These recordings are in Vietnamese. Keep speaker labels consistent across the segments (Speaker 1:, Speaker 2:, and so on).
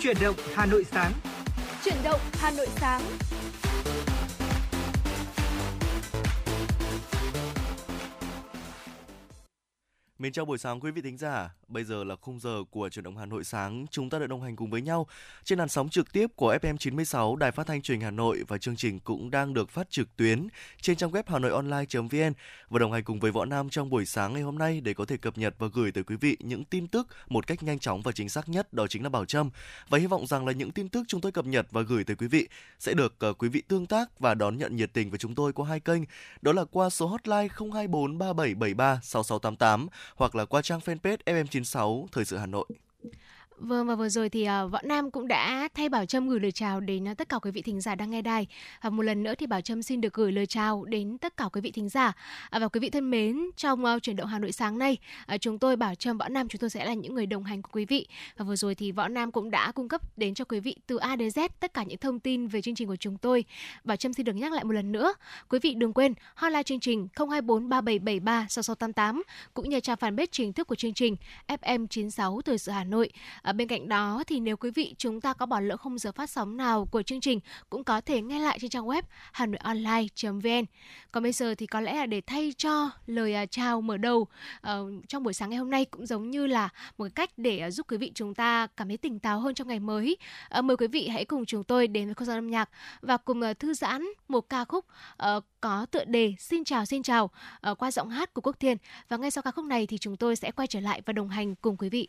Speaker 1: Chuyển động Hà Nội sáng.
Speaker 2: Chuyển động Hà Nội sáng.
Speaker 3: Mến chào buổi sáng quý vị thính giả. Bây giờ là khung giờ của chuyển động Hà Nội sáng. Chúng ta đã đồng hành cùng với nhau trên làn sóng trực tiếp của FM 96 Đài Phát thanh Truyền hình Hà Nội và chương trình cũng đang được phát trực tuyến trên trang web hanoionline.vn và đồng hành cùng với Võ Nam trong buổi sáng ngày hôm nay để có thể cập nhật và gửi tới quý vị những tin tức một cách nhanh chóng và chính xác nhất đó chính là Bảo Trâm. Và hy vọng rằng là những tin tức chúng tôi cập nhật và gửi tới quý vị sẽ được uh, quý vị tương tác và đón nhận nhiệt tình với chúng tôi qua hai kênh. Đó là qua số hotline 024 3773 6688 hoặc là qua trang fanpage 96 Thời sự Hà Nội.
Speaker 2: Vâng và vừa rồi thì uh, Võ Nam cũng đã thay Bảo Trâm gửi lời chào đến uh, tất cả quý vị thính giả đang nghe đài. Và một lần nữa thì Bảo Trâm xin được gửi lời chào đến tất cả quý vị thính giả. Uh, và quý vị thân mến, trong uh, chuyển động Hà Nội sáng nay, uh, chúng tôi Bảo Trâm Võ Nam chúng tôi sẽ là những người đồng hành của quý vị. Và vừa rồi thì Võ Nam cũng đã cung cấp đến cho quý vị từ A đến Z tất cả những thông tin về chương trình của chúng tôi. Bảo Trâm xin được nhắc lại một lần nữa, quý vị đừng quên hotline chương trình 024 3773 6688 cũng như trang fanpage chính thức của chương trình FM96 Thời sự Hà Nội. À, bên cạnh đó thì nếu quý vị chúng ta có bỏ lỡ không giờ phát sóng nào của chương trình cũng có thể nghe lại trên trang web hanoionline.vn. Còn bây giờ thì có lẽ là để thay cho lời à, chào mở đầu uh, trong buổi sáng ngày hôm nay cũng giống như là một cách để à, giúp quý vị chúng ta cảm thấy tỉnh táo hơn trong ngày mới. Uh, mời quý vị hãy cùng chúng tôi đến với không gian âm nhạc và cùng uh, thư giãn một ca khúc uh, có tựa đề Xin chào xin chào uh, qua giọng hát của Quốc Thiên và ngay sau ca khúc này thì chúng tôi sẽ quay trở lại và đồng hành cùng quý vị.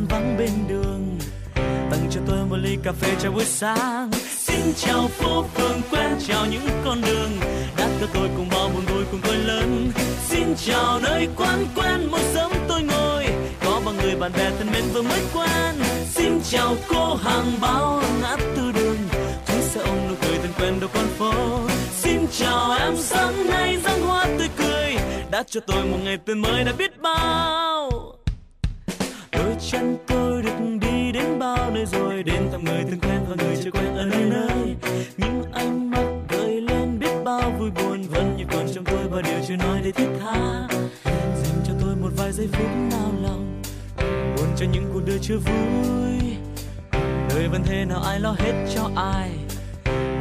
Speaker 4: ghé vắng bên đường. Tặng cho tôi một ly cà phê cho buổi sáng. Xin chào phố phường, quen chào những con đường. Đã cho tôi cùng bao buồn vui cùng tôi lớn. Xin chào nơi quán, quen một sớm tôi ngồi. Có bao người bạn bè thân mến vừa mới quen. Xin chào cô hàng bao ngã tư đường. Chú xe ôm nụ cười thân quen đầu con phố. Xin chào em, sáng nay răng hoa tươi cười. Đã cho tôi một ngày tươi mới đã biết bao chân tôi được đi đến bao nơi rồi, đến thăm người thân quen và người chưa quen ở nơi nơi. Những ánh mắt gợi lên biết bao vui buồn vẫn như còn trong tôi bao điều chưa nói để thiết tha. Dành cho tôi một vài giây phút nao lòng, buồn cho những cuộc đời chưa vui. Đời vẫn thế nào ai lo hết cho ai.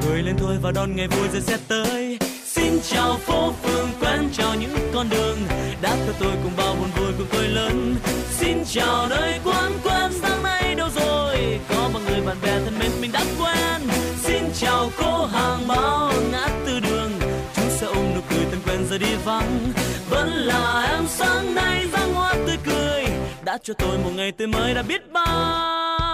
Speaker 4: Cười lên thôi và đón ngày vui rồi sẽ tới. Xin chào phố phường, quen chào những con đường đã cho tôi cùng bao buồn vui cùng tôi lớn. Xin chào nơi quán quen sáng nay đâu rồi? Có bao người bạn bè thân mến mình đã quen. Xin chào cô hàng bao ngã tư đường. Chúng sẽ ôm nụ cười thân quen giờ đi vắng. Vẫn là em sáng nay ra hoa tươi cười. Đã cho tôi một ngày tươi mới đã biết bao.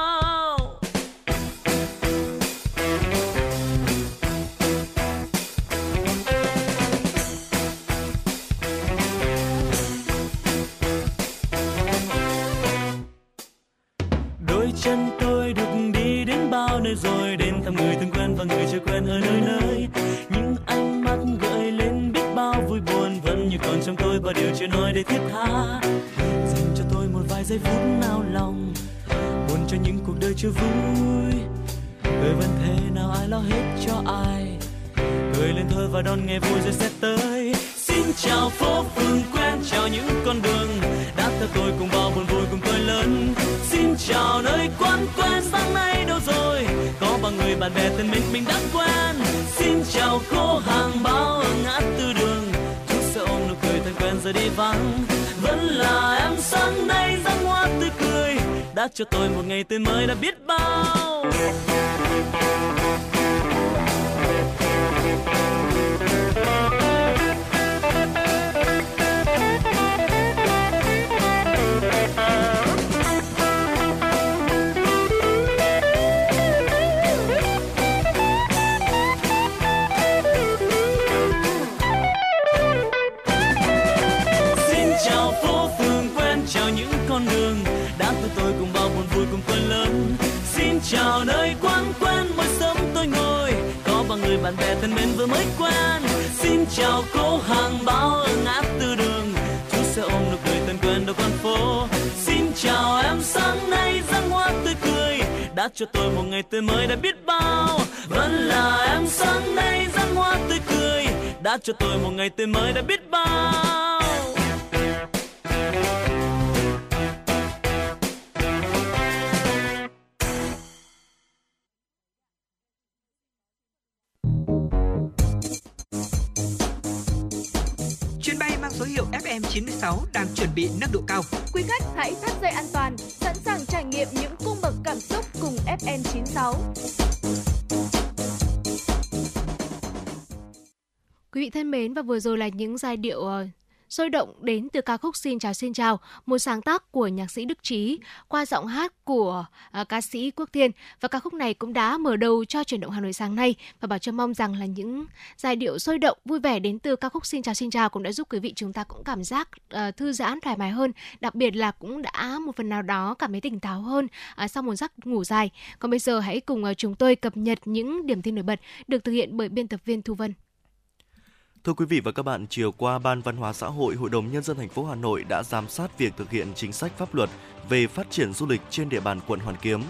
Speaker 4: Chân tôi được đi đến bao nơi rồi, đến thăm người thân quen và người chưa quen ở nơi nơi. Những ánh mắt gợi lên biết bao vui buồn vẫn như còn trong tôi và điều chưa nói để thiết tha. Dành cho tôi một vài giây phút nao lòng, buồn cho những cuộc đời chưa vui. Đời vẫn thế nào ai lo hết cho ai. Cười lên thôi và đón ngày vui rồi sẽ tới. Xin chào phố phường quen, chào những con đường theo tôi cùng bao buồn vui cùng tôi lớn. Xin chào nơi quán quen sáng nay đâu rồi? Có bao người bạn bè thân mình mình đã quen. Xin chào cô hàng bao ở ngã tư đường. Chút sẽ ôm nụ cười thân quen giờ đi vắng. Vẫn là em sáng nay ra hoa tươi cười. Đã cho tôi một ngày tươi mới đã biết bao. Quen mỗi sớm tôi ngồi. Có bao người bạn bè thân mến vừa mới quen. Xin chào cô hàng bao ở ngã tư đường. Chú sẽ ôm nụ cười thân quen đầu con phố. Xin chào em, sáng nay răng hoa tươi cười. Đã cho tôi một ngày tươi mới đã biết bao. Vẫn là em, sáng nay răng hoa tươi cười. Đã cho tôi một ngày tươi mới đã biết bao.
Speaker 1: Chuyến bay mang số hiệu FM96 đang chuẩn bị nâng độ cao.
Speaker 5: Quý khách hãy thắt dây an toàn, sẵn sàng trải nghiệm những cung bậc cảm xúc cùng FN96.
Speaker 2: Quý vị thân mến và vừa rồi là những giai điệu uh, sôi động đến từ ca khúc Xin chào xin chào, một sáng tác của nhạc sĩ Đức Trí qua giọng hát của uh, ca sĩ Quốc Thiên và ca khúc này cũng đã mở đầu cho chuyển động Hà Nội sáng nay và Bảo Trâm mong rằng là những giai điệu sôi động vui vẻ đến từ ca khúc Xin chào xin chào cũng đã giúp quý vị chúng ta cũng cảm giác uh, thư giãn thoải mái hơn, đặc biệt là cũng đã một phần nào đó cảm thấy tỉnh táo hơn uh, sau một giấc ngủ dài. Còn bây giờ hãy cùng uh, chúng tôi cập nhật những điểm tin nổi bật được thực hiện bởi biên tập viên Thu Vân.
Speaker 3: Thưa quý vị và các bạn, chiều qua Ban Văn hóa xã hội Hội đồng nhân dân thành phố Hà Nội đã giám sát việc thực hiện chính sách pháp luật về phát triển du lịch trên địa bàn quận Hoàn Kiếm.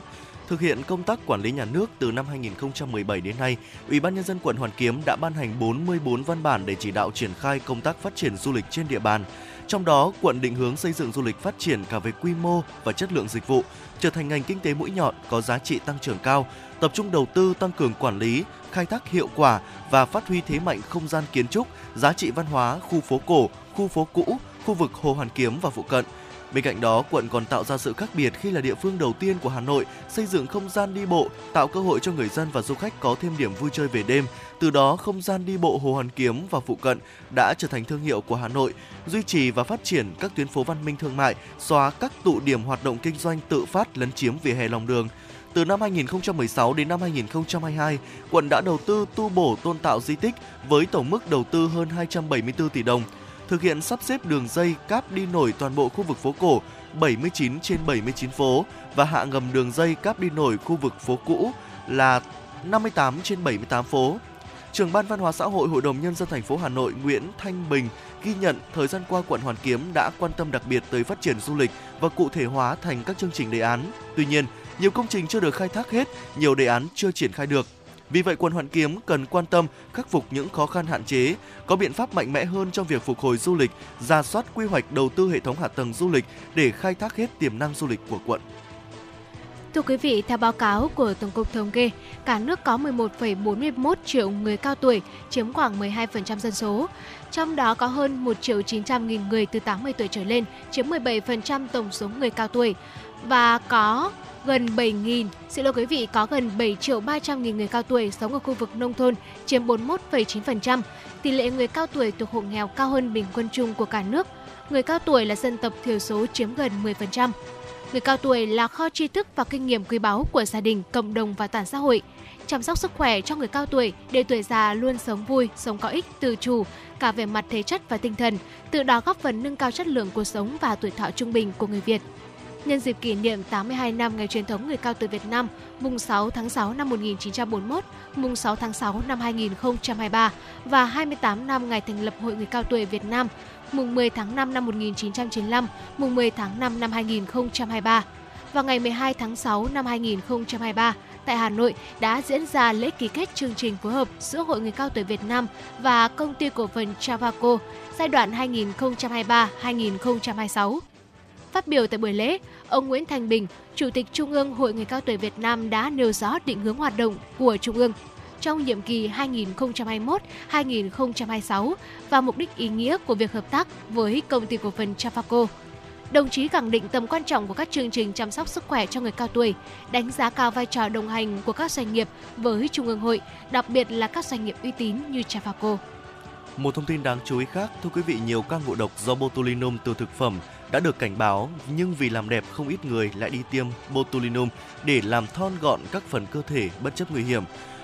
Speaker 3: Thực hiện công tác quản lý nhà nước từ năm 2017 đến nay, Ủy ban nhân dân quận Hoàn Kiếm đã ban hành 44 văn bản để chỉ đạo triển khai công tác phát triển du lịch trên địa bàn. Trong đó, quận định hướng xây dựng du lịch phát triển cả về quy mô và chất lượng dịch vụ, trở thành ngành kinh tế mũi nhọn có giá trị tăng trưởng cao, tập trung đầu tư tăng cường quản lý, khai thác hiệu quả và phát huy thế mạnh không gian kiến trúc, giá trị văn hóa, khu phố cổ, khu phố cũ, khu vực Hồ Hoàn Kiếm và phụ cận. Bên cạnh đó, quận còn tạo ra sự khác biệt khi là địa phương đầu tiên của Hà Nội xây dựng không gian đi bộ, tạo cơ hội cho người dân và du khách có thêm điểm vui chơi về đêm. Từ đó, không gian đi bộ Hồ Hoàn Kiếm và phụ cận đã trở thành thương hiệu của Hà Nội, duy trì và phát triển các tuyến phố văn minh thương mại, xóa các tụ điểm hoạt động kinh doanh tự phát lấn chiếm vỉa hè lòng đường. Từ năm 2016 đến năm 2022, quận đã đầu tư tu bổ tôn tạo di tích với tổng mức đầu tư hơn 274 tỷ đồng, thực hiện sắp xếp đường dây cáp đi nổi toàn bộ khu vực phố cổ 79 trên 79 phố và hạ ngầm đường dây cáp đi nổi khu vực phố cũ là 58 trên 78 phố. Trưởng ban Văn hóa xã hội Hội đồng nhân dân thành phố Hà Nội Nguyễn Thanh Bình ghi nhận thời gian qua quận Hoàn Kiếm đã quan tâm đặc biệt tới phát triển du lịch và cụ thể hóa thành các chương trình đề án. Tuy nhiên, nhiều công trình chưa được khai thác hết, nhiều đề án chưa triển khai được. Vì vậy, quận Hoàn Kiếm cần quan tâm khắc phục những khó khăn hạn chế, có biện pháp mạnh mẽ hơn trong việc phục hồi du lịch, ra soát quy hoạch đầu tư hệ thống hạ tầng du lịch để khai thác hết tiềm năng du lịch của quận.
Speaker 2: Thưa quý vị, theo báo cáo của Tổng cục Thống kê, cả nước có 11,41 triệu người cao tuổi, chiếm khoảng 12% dân số. Trong đó có hơn 1 triệu 900 nghìn người từ 80 tuổi trở lên, chiếm 17% tổng số người cao tuổi. Và có gần 7.000, xin lỗi quý vị, có gần 7 triệu 300 nghìn người cao tuổi sống ở khu vực nông thôn, chiếm 41,9%. Tỷ lệ người cao tuổi thuộc hộ nghèo cao hơn bình quân chung của cả nước. Người cao tuổi là dân tộc thiểu số chiếm gần 10%. Người cao tuổi là kho tri thức và kinh nghiệm quý báu của gia đình, cộng đồng và toàn xã hội. Chăm sóc sức khỏe cho người cao tuổi để tuổi già luôn sống vui, sống có ích, tự chủ, cả về mặt thể chất và tinh thần, từ đó góp phần nâng cao chất lượng cuộc sống và tuổi thọ trung bình của người Việt. Nhân dịp kỷ niệm 82 năm ngày truyền thống người cao tuổi Việt Nam, mùng 6 tháng 6 năm 1941, mùng 6 tháng 6 năm 2023 và 28 năm ngày thành lập Hội người cao tuổi Việt Nam, mùng 10 tháng 5 năm 1995, mùng 10 tháng 5 năm 2023. và ngày 12 tháng 6 năm 2023, tại Hà Nội đã diễn ra lễ ký kết chương trình phối hợp giữa Hội người cao tuổi Việt Nam và công ty cổ phần Travaco giai đoạn 2023-2026. Phát biểu tại buổi lễ, ông Nguyễn Thành Bình, Chủ tịch Trung ương Hội người cao tuổi Việt Nam đã nêu rõ định hướng hoạt động của Trung ương trong nhiệm kỳ 2021-2026 và mục đích ý nghĩa của việc hợp tác với công ty cổ phần Trafaco. Đồng chí khẳng định tầm quan trọng của các chương trình chăm sóc sức khỏe cho người cao tuổi, đánh giá cao vai trò đồng hành của các doanh nghiệp với Trung ương hội, đặc biệt là các doanh nghiệp uy tín như Trafaco.
Speaker 3: Một thông tin đáng chú ý khác, thưa quý vị, nhiều ca ngộ độc do botulinum từ thực phẩm đã được cảnh báo, nhưng vì làm đẹp không ít người lại đi tiêm botulinum để làm thon gọn các phần cơ thể bất chấp nguy hiểm.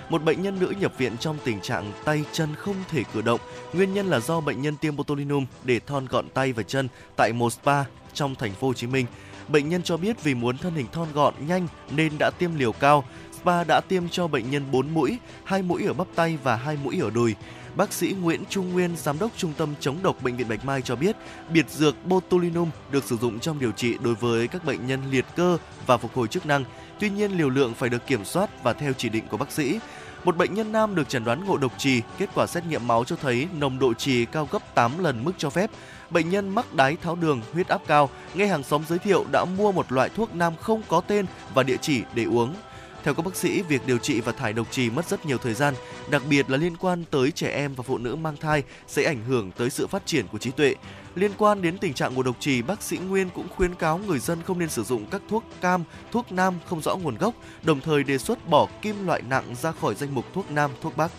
Speaker 3: Một bệnh nhân nữ nhập viện trong tình trạng tay chân không thể cử động. Nguyên nhân là do bệnh nhân tiêm botulinum để thon gọn tay và chân tại một spa trong thành phố Hồ Chí Minh. Bệnh nhân cho biết vì muốn thân hình thon gọn, nhanh nên đã tiêm liều cao. Spa đã tiêm cho bệnh nhân 4 mũi, 2 mũi ở bắp tay và 2 mũi ở đùi. Bác sĩ Nguyễn Trung Nguyên, giám đốc Trung tâm chống độc bệnh viện Bạch Mai cho biết, biệt dược botulinum được sử dụng trong điều trị đối với các bệnh nhân liệt cơ và phục hồi chức năng. Tuy nhiên, liều lượng phải được kiểm soát và theo chỉ định của bác sĩ. Một bệnh nhân nam được chẩn đoán ngộ độc trì, kết quả xét nghiệm máu cho thấy nồng độ trì cao gấp 8 lần mức cho phép. Bệnh nhân mắc đái tháo đường, huyết áp cao, nghe hàng xóm giới thiệu đã mua một loại thuốc nam không có tên và địa chỉ để uống. Theo các bác sĩ, việc điều trị và thải độc trì mất rất nhiều thời gian, đặc biệt là liên quan tới trẻ em và phụ nữ mang thai sẽ ảnh hưởng tới sự phát triển của trí tuệ. Liên quan đến tình trạng ngộ độc trì, bác sĩ Nguyên cũng khuyến cáo người dân không nên sử dụng các thuốc cam, thuốc nam không rõ nguồn gốc, đồng thời đề xuất bỏ kim loại nặng ra khỏi danh mục thuốc nam, thuốc bắc.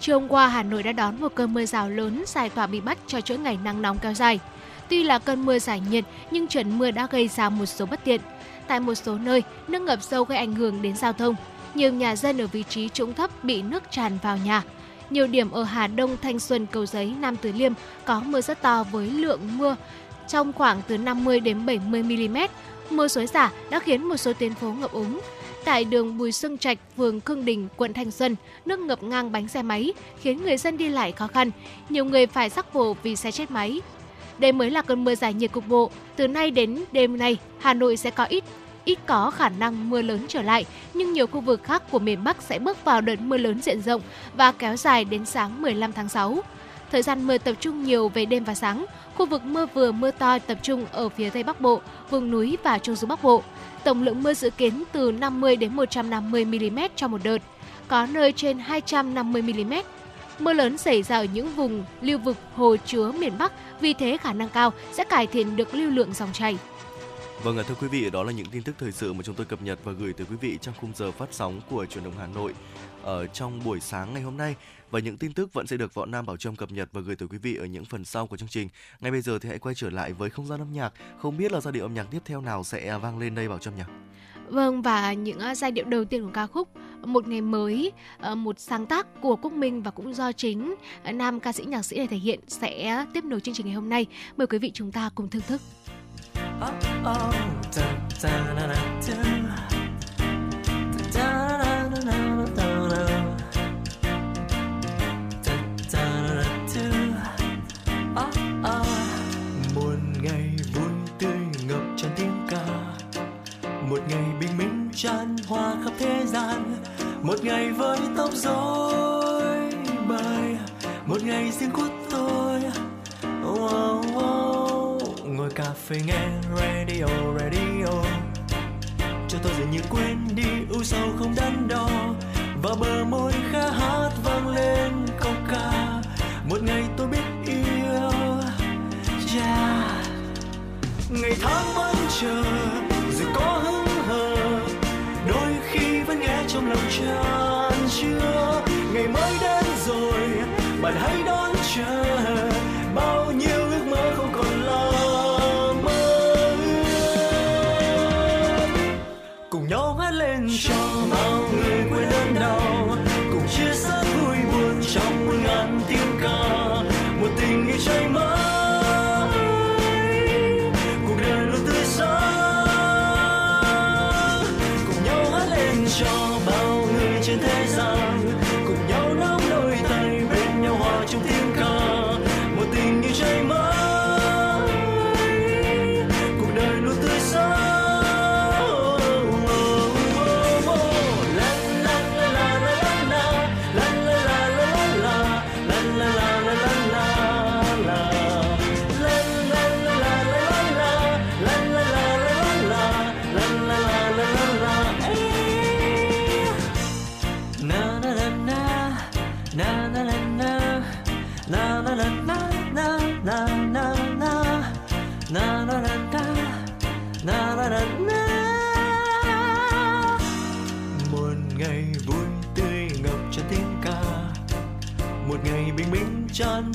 Speaker 2: Chiều hôm qua, Hà Nội đã đón một cơn mưa rào lớn giải tỏa bị bắt cho chuỗi ngày nắng nóng kéo dài. Tuy là cơn mưa giải nhiệt, nhưng trận mưa đã gây ra một số bất tiện. Tại một số nơi, nước ngập sâu gây ảnh hưởng đến giao thông. Nhiều nhà dân ở vị trí trũng thấp bị nước tràn vào nhà. Nhiều điểm ở Hà Đông, Thanh Xuân, Cầu Giấy, Nam Từ Liêm có mưa rất to với lượng mưa trong khoảng từ 50 đến 70 mm. Mưa xối xả đã khiến một số tuyến phố ngập úng. Tại đường Bùi Xuân Trạch, phường Khương Đình, quận Thanh Xuân, nước ngập ngang bánh xe máy, khiến người dân đi lại khó khăn. Nhiều người phải sắc vồ vì xe chết máy. Đây mới là cơn mưa giải nhiệt cục bộ. Từ nay đến đêm nay, Hà Nội sẽ có ít ít có khả năng mưa lớn trở lại, nhưng nhiều khu vực khác của miền Bắc sẽ bước vào đợt mưa lớn diện rộng và kéo dài đến sáng 15 tháng 6. Thời gian mưa tập trung nhiều về đêm và sáng, khu vực mưa vừa mưa to tập trung ở phía Tây Bắc Bộ, vùng núi và Trung Du Bắc Bộ. Tổng lượng mưa dự kiến từ 50 đến 150 mm trong một đợt, có nơi trên 250 mm. Mưa lớn xảy ra ở những vùng lưu vực hồ chứa miền Bắc, vì thế khả năng cao sẽ cải thiện được lưu lượng dòng chảy.
Speaker 3: Vâng, thưa quý vị, đó là những tin tức thời sự mà chúng tôi cập nhật và gửi tới quý vị trong khung giờ phát sóng của truyền động Hà Nội ở trong buổi sáng ngày hôm nay và những tin tức vẫn sẽ được Võ Nam Bảo Trâm cập nhật và gửi tới quý vị ở những phần sau của chương trình. Ngay bây giờ thì hãy quay trở lại với không gian âm nhạc. Không biết là giai điệu âm nhạc tiếp theo nào sẽ vang lên đây Bảo Trâm nhỉ?
Speaker 2: Vâng và những ờ, giai điệu đầu tiên của ca khúc một ngày mới ờ, một sáng tác của Quốc Minh và cũng do chính ờ, nam ca sĩ nhạc sĩ này thể hiện sẽ tiếp nối chương trình ngày hôm nay. Mời quý vị chúng ta cùng thưởng thức. Oh, oh, da, da, da, da, da.
Speaker 6: một dối bời. Một ngày riêng của tôi. Oh, oh, oh. ngồi cà phê nghe radio radio. Cho tôi dường như quên đi ưu sầu không đắn đo. Và bờ môi khá hát vang lên câu ca. Một ngày tôi biết yêu. Yeah. ngày tháng vẫn chờ. Trong lòng tràn chứa. Ngày mới đến rồi, bạn hãy đón chờ. Bao nhiêu ước mơ không còn là mơ cùng nhau hát lên cho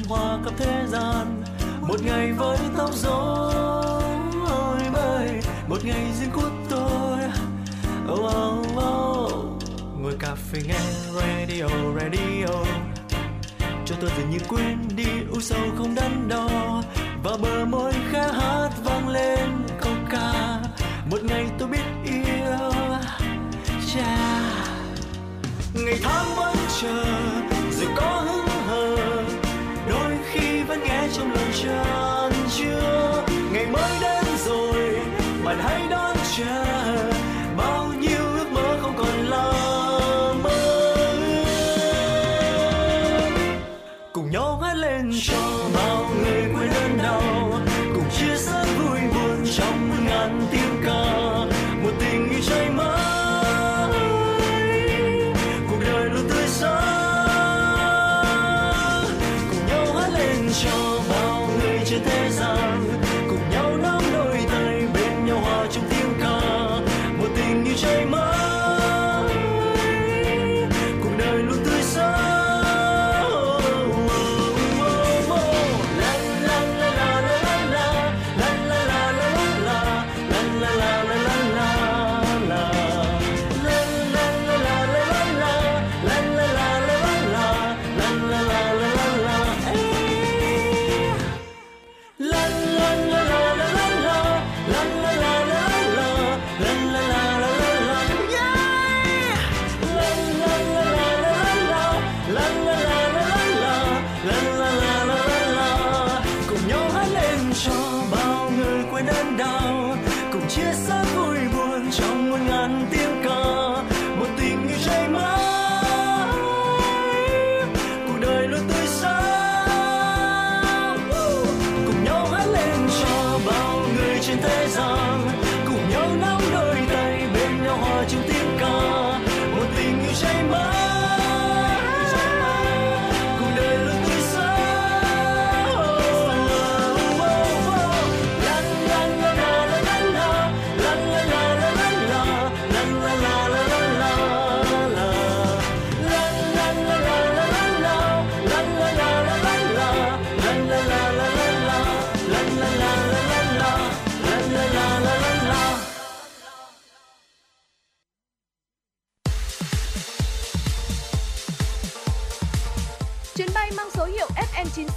Speaker 6: tràn hoa khắp thế gian. Một ngày với tóc rối bay một ngày riêng của tôi. Oh, oh, oh. ngồi cà phê nghe radio radio. Cho tôi dường như quên đi ưu sầu không đắn đo. Và bờ môi khẽ hát vang lên câu ca. Một ngày tôi biết yêu cha. Ngày tháng vẫn chờ tràn chưa ngày mới đến rồi, bạn hãy đón chờ. Bao nhiêu ước mơ không còn là mơ. Cùng nhau hát lên cho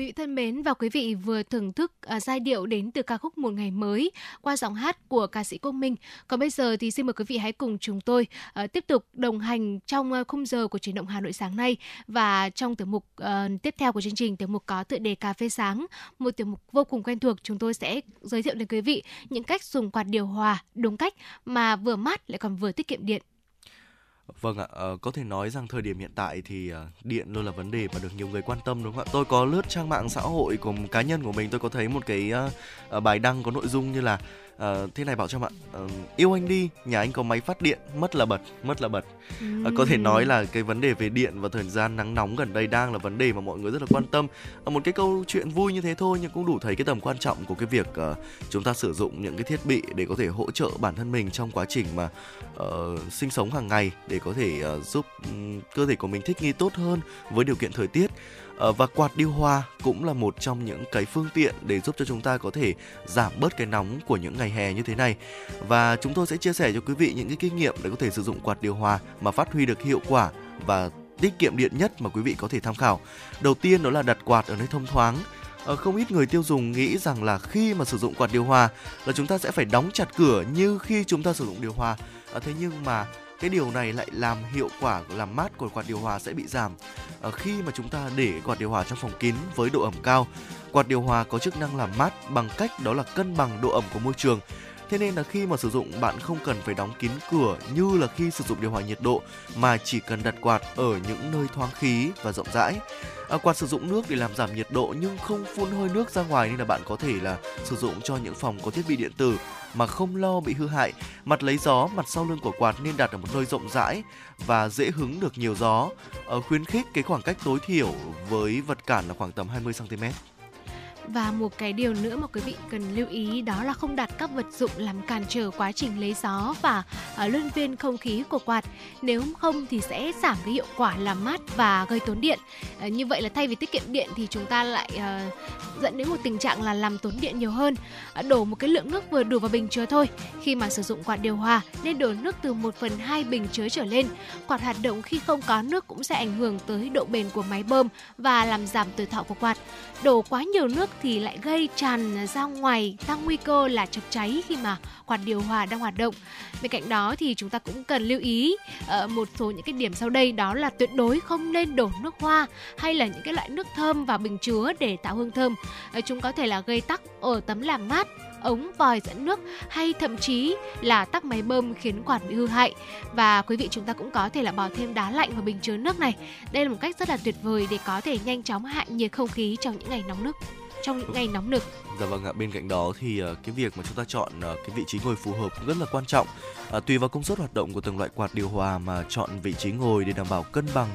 Speaker 2: Quý vị thân mến và quý vị vừa thưởng thức à, giai điệu đến từ ca khúc Một ngày mới qua giọng hát của ca sĩ Quốc Minh. Còn bây giờ thì xin mời quý vị hãy cùng chúng tôi à, tiếp tục đồng hành trong à, khung giờ của chuyển động Hà Nội sáng nay và trong tiểu mục à, tiếp theo của chương trình tiểu mục có tựa đề cà phê sáng, một tiểu mục vô cùng quen thuộc chúng tôi sẽ giới thiệu đến quý vị những cách dùng quạt điều hòa đúng cách mà vừa mát lại còn vừa tiết kiệm điện.
Speaker 3: Vâng ạ, ờ, có thể nói rằng thời điểm hiện tại thì ờ, điện luôn là vấn đề mà được nhiều người quan tâm đúng không ạ? Tôi có lướt trang mạng xã hội của cá nhân của mình, tôi có thấy một cái ờ, bài đăng có nội dung như là à, thế này bảo cho bạn à, yêu anh đi, nhà anh có máy phát điện, mất là bật, mất là bật. à, có thể nói là cái vấn đề về điện và thời gian nắng nóng gần đây đang là vấn đề mà mọi người rất là quan tâm. à, một cái câu chuyện vui như thế thôi nhưng cũng đủ thấy cái tầm quan trọng của cái việc ờ, chúng ta sử dụng những cái thiết bị để có thể hỗ trợ bản thân mình trong quá trình mà ờ, sinh sống hàng ngày để có thể ờ, giúp cơ thể của mình thích nghi tốt hơn với điều kiện thời tiết. Ờ, và quạt điều hòa cũng là một trong những cái phương tiện để giúp cho chúng ta có thể giảm bớt cái nóng của những ngày hè như thế này. Và chúng tôi sẽ chia sẻ cho quý vị những cái kinh nghiệm để có thể sử dụng quạt điều hòa mà phát huy được hiệu quả và tiết kiệm điện nhất mà quý vị có thể tham khảo. Đầu tiên đó là đặt quạt ở nơi thông thoáng. Ờ, không ít người tiêu dùng nghĩ rằng là khi mà sử dụng quạt điều hòa là chúng ta sẽ phải đóng chặt cửa như khi chúng ta sử dụng điều hòa. Ờ, thế nhưng mà cái điều này lại làm hiệu quả làm mát của quạt điều hòa sẽ bị giảm à, khi mà chúng ta để quạt điều hòa trong phòng kín với độ ẩm cao. Quạt điều hòa có chức năng làm mát bằng cách đó là cân bằng độ ẩm của môi trường. Thế nên là khi mà sử dụng bạn không cần phải đóng kín cửa như là khi sử dụng điều hòa nhiệt độ mà chỉ cần đặt quạt ở những nơi thoáng khí và rộng rãi. À, quạt sử dụng nước để làm giảm nhiệt độ nhưng không phun hơi nước ra ngoài nên là bạn có thể là sử dụng cho những phòng có thiết bị điện tử mà không lo bị hư hại. Mặt lấy gió, mặt sau lưng của quạt nên đặt ở một nơi rộng rãi và dễ hứng được nhiều gió. À, khuyến khích cái khoảng cách tối thiểu với vật cản là khoảng tầm 20 cm.
Speaker 2: Và một cái điều nữa mà quý vị cần lưu ý đó là không đặt các vật dụng làm cản trở quá trình lấy gió và uh, luân viên không khí của quạt. Nếu không thì sẽ giảm cái hiệu quả làm mát và gây tốn điện. Uh, như vậy là thay vì tiết kiệm điện thì chúng ta lại uh, dẫn đến một tình trạng là làm tốn điện nhiều hơn. Uh, đổ một cái lượng nước vừa đủ vào bình chứa thôi. Khi mà sử dụng quạt điều hòa nên đổ nước từ 1 phần 2 bình chứa trở lên. Quạt hoạt động khi không có nước cũng sẽ ảnh hưởng tới độ bền của máy bơm và làm giảm tuổi thọ của quạt. Đổ quá nhiều nước thì lại gây tràn ra ngoài, tăng nguy cơ là chập cháy khi mà quạt điều hòa đang hoạt động. Bên cạnh đó thì chúng ta cũng cần lưu ý uh, một số những cái điểm sau đây đó là tuyệt đối không nên đổ nước hoa hay là những cái loại nước thơm vào bình chứa để tạo hương thơm. Uh, chúng có thể là gây tắc ở tấm làm mát ống vòi dẫn nước hay thậm chí là tắc máy bơm khiến quạt bị hư hại. Và quý vị chúng ta cũng có thể là bỏ thêm đá lạnh vào bình chứa nước này. Đây là một cách rất là tuyệt vời để có thể nhanh chóng hạ nhiệt không khí trong những ngày nóng nực trong những ngày nóng nực.
Speaker 3: Dạ vâng ạ, bên cạnh đó thì uh, cái việc mà chúng ta chọn uh, cái vị trí ngồi phù hợp cũng rất là quan trọng. Uh, tùy vào công suất hoạt động của từng loại quạt điều hòa mà chọn vị trí ngồi để đảm bảo cân bằng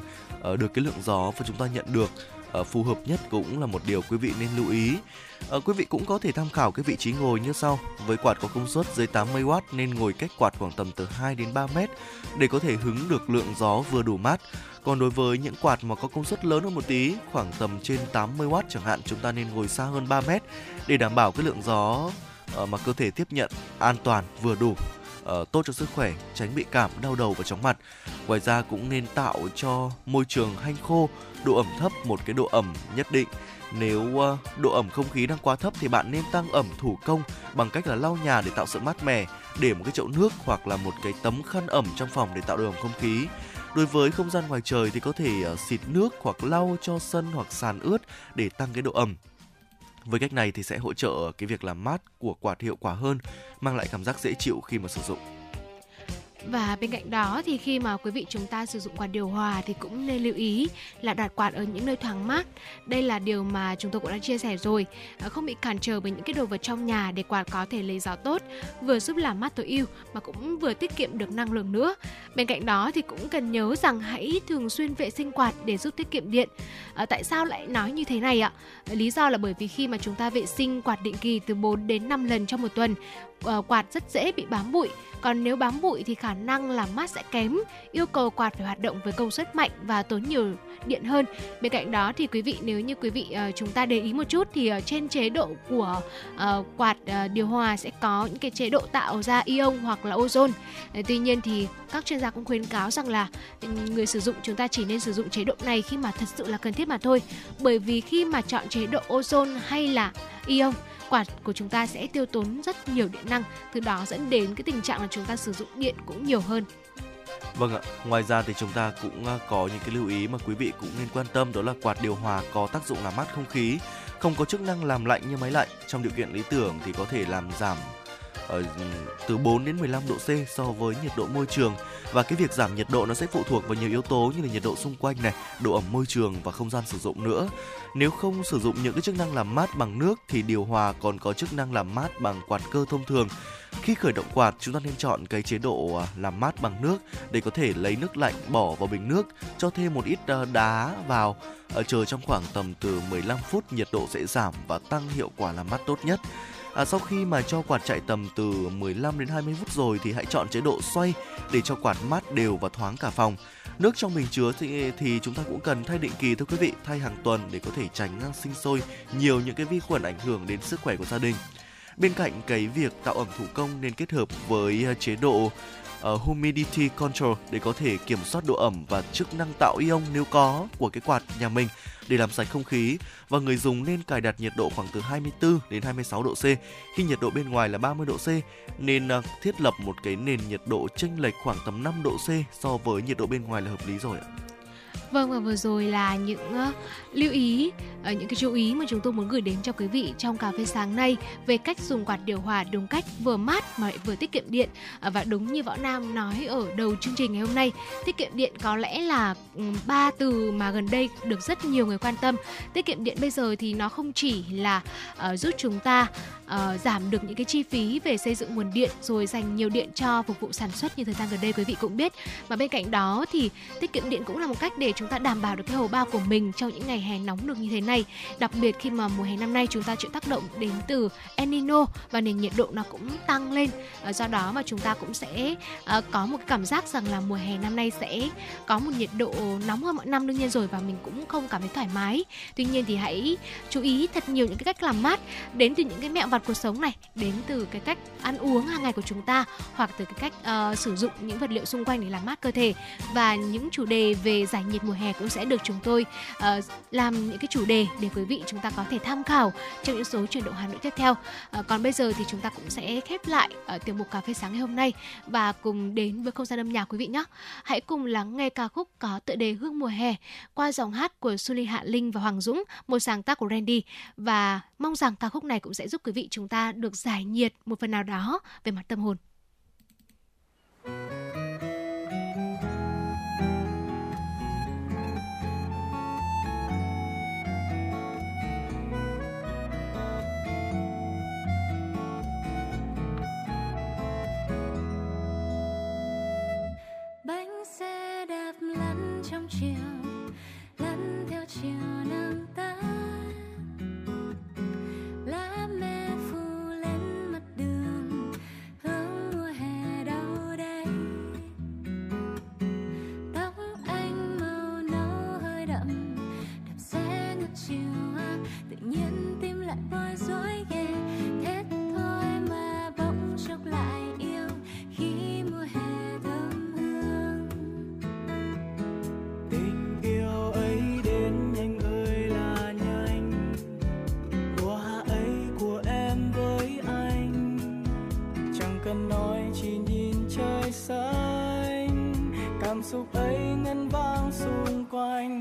Speaker 3: được cái lượng gió và chúng ta nhận được uh, phù hợp nhất cũng là một điều quý vị nên lưu ý. Uh, quý vị cũng có thể tham khảo cái vị trí ngồi như sau. Với quạt có công suất dưới 80W nên ngồi cách quạt khoảng tầm từ 2 đến 3 mét để có thể hứng được lượng gió vừa đủ mát. Còn đối với những quạt mà có công suất lớn hơn một tí, khoảng tầm trên 80W chẳng hạn, chúng ta nên ngồi xa hơn 3 mét để đảm bảo cái lượng gió ờ, mà cơ thể tiếp nhận an toàn vừa đủ uh, tốt cho sức khỏe, tránh bị cảm, đau đầu và chóng mặt. Ngoài ra cũng nên tạo cho môi trường hanh khô, độ ẩm thấp một cái độ ẩm nhất định. Nếu uh, độ ẩm không khí đang quá thấp thì bạn nên tăng ẩm thủ công bằng cách là lau nhà để tạo sự mát mẻ, để một cái chậu nước hoặc là một cái tấm khăn ẩm trong phòng để tạo độ ẩm không khí. Đối với không gian ngoài trời thì có thể uh, xịt nước hoặc lau cho sân hoặc sàn ướt để tăng cái độ ẩm. Với cách này thì sẽ hỗ trợ cái việc làm mát của quạt hiệu quả hơn, mang lại cảm giác dễ chịu khi mà sử dụng.
Speaker 2: Và bên cạnh đó thì khi mà quý vị chúng ta sử dụng quạt điều hòa thì cũng nên lưu ý là đặt quạt ở những nơi thoáng mát. Đây là điều mà chúng tôi cũng đã chia sẻ rồi. À, không bị cản trở bởi những cái đồ vật trong nhà để quạt có thể lấy gió tốt, vừa giúp làm mát tối ưu mà cũng vừa tiết kiệm được năng lượng nữa. Bên cạnh đó thì cũng cần nhớ rằng hãy thường xuyên vệ sinh quạt để giúp tiết kiệm điện. À, tại sao lại nói như thế này ạ? Lý do là bởi vì khi mà chúng ta vệ sinh quạt định kỳ từ 4 đến 5 lần trong một tuần, Ờ, quạt rất dễ bị bám bụi còn nếu bám bụi thì khả năng làm mát sẽ kém, yêu cầu quạt phải hoạt động với công suất mạnh và tốn nhiều điện hơn. Bên cạnh đó thì quý vị nếu như quý vị uh, chúng ta để ý một chút thì uh, trên chế độ của uh, quạt uh, điều hòa sẽ có những cái chế độ tạo ra ion hoặc là ozone. Uh, tuy nhiên thì các chuyên gia cũng khuyến cáo rằng là ừ, người sử dụng chúng ta chỉ nên sử dụng chế độ này khi mà thật sự là cần thiết mà thôi. Bởi vì khi mà chọn chế độ ozone hay là ion quạt của chúng ta sẽ tiêu tốn rất nhiều điện năng, từ đó dẫn đến cái tình trạng là chúng ta sử dụng điện cũng nhiều hơn.
Speaker 3: Vâng ạ, ngoài ra thì chúng ta cũng à, có những cái lưu ý mà quý vị cũng nên quan tâm đó là quạt điều hòa có tác dụng làm mát không khí, không có chức năng làm lạnh như máy lạnh. Trong điều kiện lý tưởng thì có thể làm giảm ở từ 4 đến 15 độ C so với nhiệt độ môi trường và cái việc giảm nhiệt độ nó sẽ phụ thuộc vào nhiều yếu tố như là nhiệt độ xung quanh này, độ ẩm môi trường và không gian sử dụng nữa. Nếu không sử dụng những cái chức năng làm mát bằng nước thì điều hòa còn có chức năng làm mát bằng quạt cơ thông thường. Khi khởi động quạt, chúng ta nên chọn cái chế độ à, làm mát bằng nước để có thể lấy nước lạnh bỏ vào bình nước, cho thêm một ít à, đá vào, ở chờ trong khoảng tầm từ 15 phút nhiệt độ sẽ giảm và tăng hiệu quả làm mát tốt nhất. À, sau khi mà cho quạt chạy tầm từ 15 đến 20 phút rồi thì hãy chọn chế độ xoay để cho quạt mát đều và thoáng cả phòng. Nước trong bình chứa thì, thì chúng ta cũng cần thay định kỳ thưa quý vị, thay hàng tuần để có thể tránh sinh sôi nhiều những cái vi khuẩn ảnh hưởng đến sức khỏe của gia đình. Bên cạnh cái việc tạo ẩm thủ công nên kết hợp với à, chế độ uh, humidity control để có thể kiểm soát độ ẩm và chức năng tạo ion nếu có của cái quạt nhà mình để làm sạch không khí và người dùng nên cài đặt nhiệt độ khoảng từ 24 đến 26 độ C. Khi nhiệt độ bên ngoài là 30 độ C, nên à, thiết lập một cái nền nhiệt độ chênh lệch khoảng tầm 5 độ C so với nhiệt độ bên ngoài là hợp lý rồi ạ.
Speaker 2: Vâng và vừa rồi là những à, lưu ý, ờ, những cái chú ý mà chúng tôi muốn gửi đến cho quý vị trong cà phê sáng nay về cách dùng quạt điều hòa đúng cách vừa mát mà lại vừa tiết kiệm điện ờ, và đúng như Võ Nam nói ở đầu chương trình ngày hôm nay, tiết kiệm điện có lẽ là ba từ mà gần đây được rất nhiều người quan tâm. Tiết kiệm điện bây giờ thì nó không chỉ là uh, giúp chúng ta uh, giảm được những cái chi phí về xây dựng nguồn điện rồi dành nhiều điện cho phục vụ sản xuất như thời gian gần đây quý vị cũng biết mà bên cạnh đó thì tiết kiệm điện cũng là một cách để chúng ta đảm bảo được cái hầu bao của mình trong những ngày hè nóng được như thế này. Đặc biệt khi mà mùa hè năm nay chúng ta chịu tác động đến từ El Nino và nền nhiệt độ nó cũng tăng lên. Ờ, do đó mà chúng ta cũng sẽ ờ, có một cảm giác rằng là mùa hè năm nay sẽ có một nhiệt độ nóng hơn mọi năm đương nhiên rồi và mình cũng không cảm thấy thoải mái. Tuy nhiên thì hãy chú ý thật nhiều những cái cách làm mát đến từ những cái mẹo vặt cuộc sống này đến từ cái cách ăn uống hàng ngày của chúng ta hoặc từ cái cách uh, sử dụng những vật liệu xung quanh để làm mát cơ thể. Và những chủ đề về giải nhiệt mùa hè cũng sẽ được chúng tôi uh, làm những cái chủ đề để quý vị chúng ta có thể tham khảo trong những số chuyển động Hà Nội tiếp theo. À, còn bây giờ thì chúng ta cũng sẽ khép lại ở tiểu mục cà phê sáng ngày hôm nay và cùng đến với không gian âm nhạc quý vị nhé. Hãy cùng lắng nghe ca khúc có tựa đề Hương mùa hè qua dòng hát của Suli Hạ Linh và Hoàng Dũng, một sáng tác của Randy và mong rằng ca khúc này cũng sẽ giúp quý vị chúng ta được giải nhiệt một phần nào đó về mặt tâm hồn.
Speaker 7: Chiều lăn theo chiều nắng tắt lá me phủ lên mặt đường hương mùa hè đâu đây tóc anh màu nâu hơi đậm đạp xe ngược chiều tự nhiên tim lại bối rối ghê
Speaker 8: ngân vang xung quanh.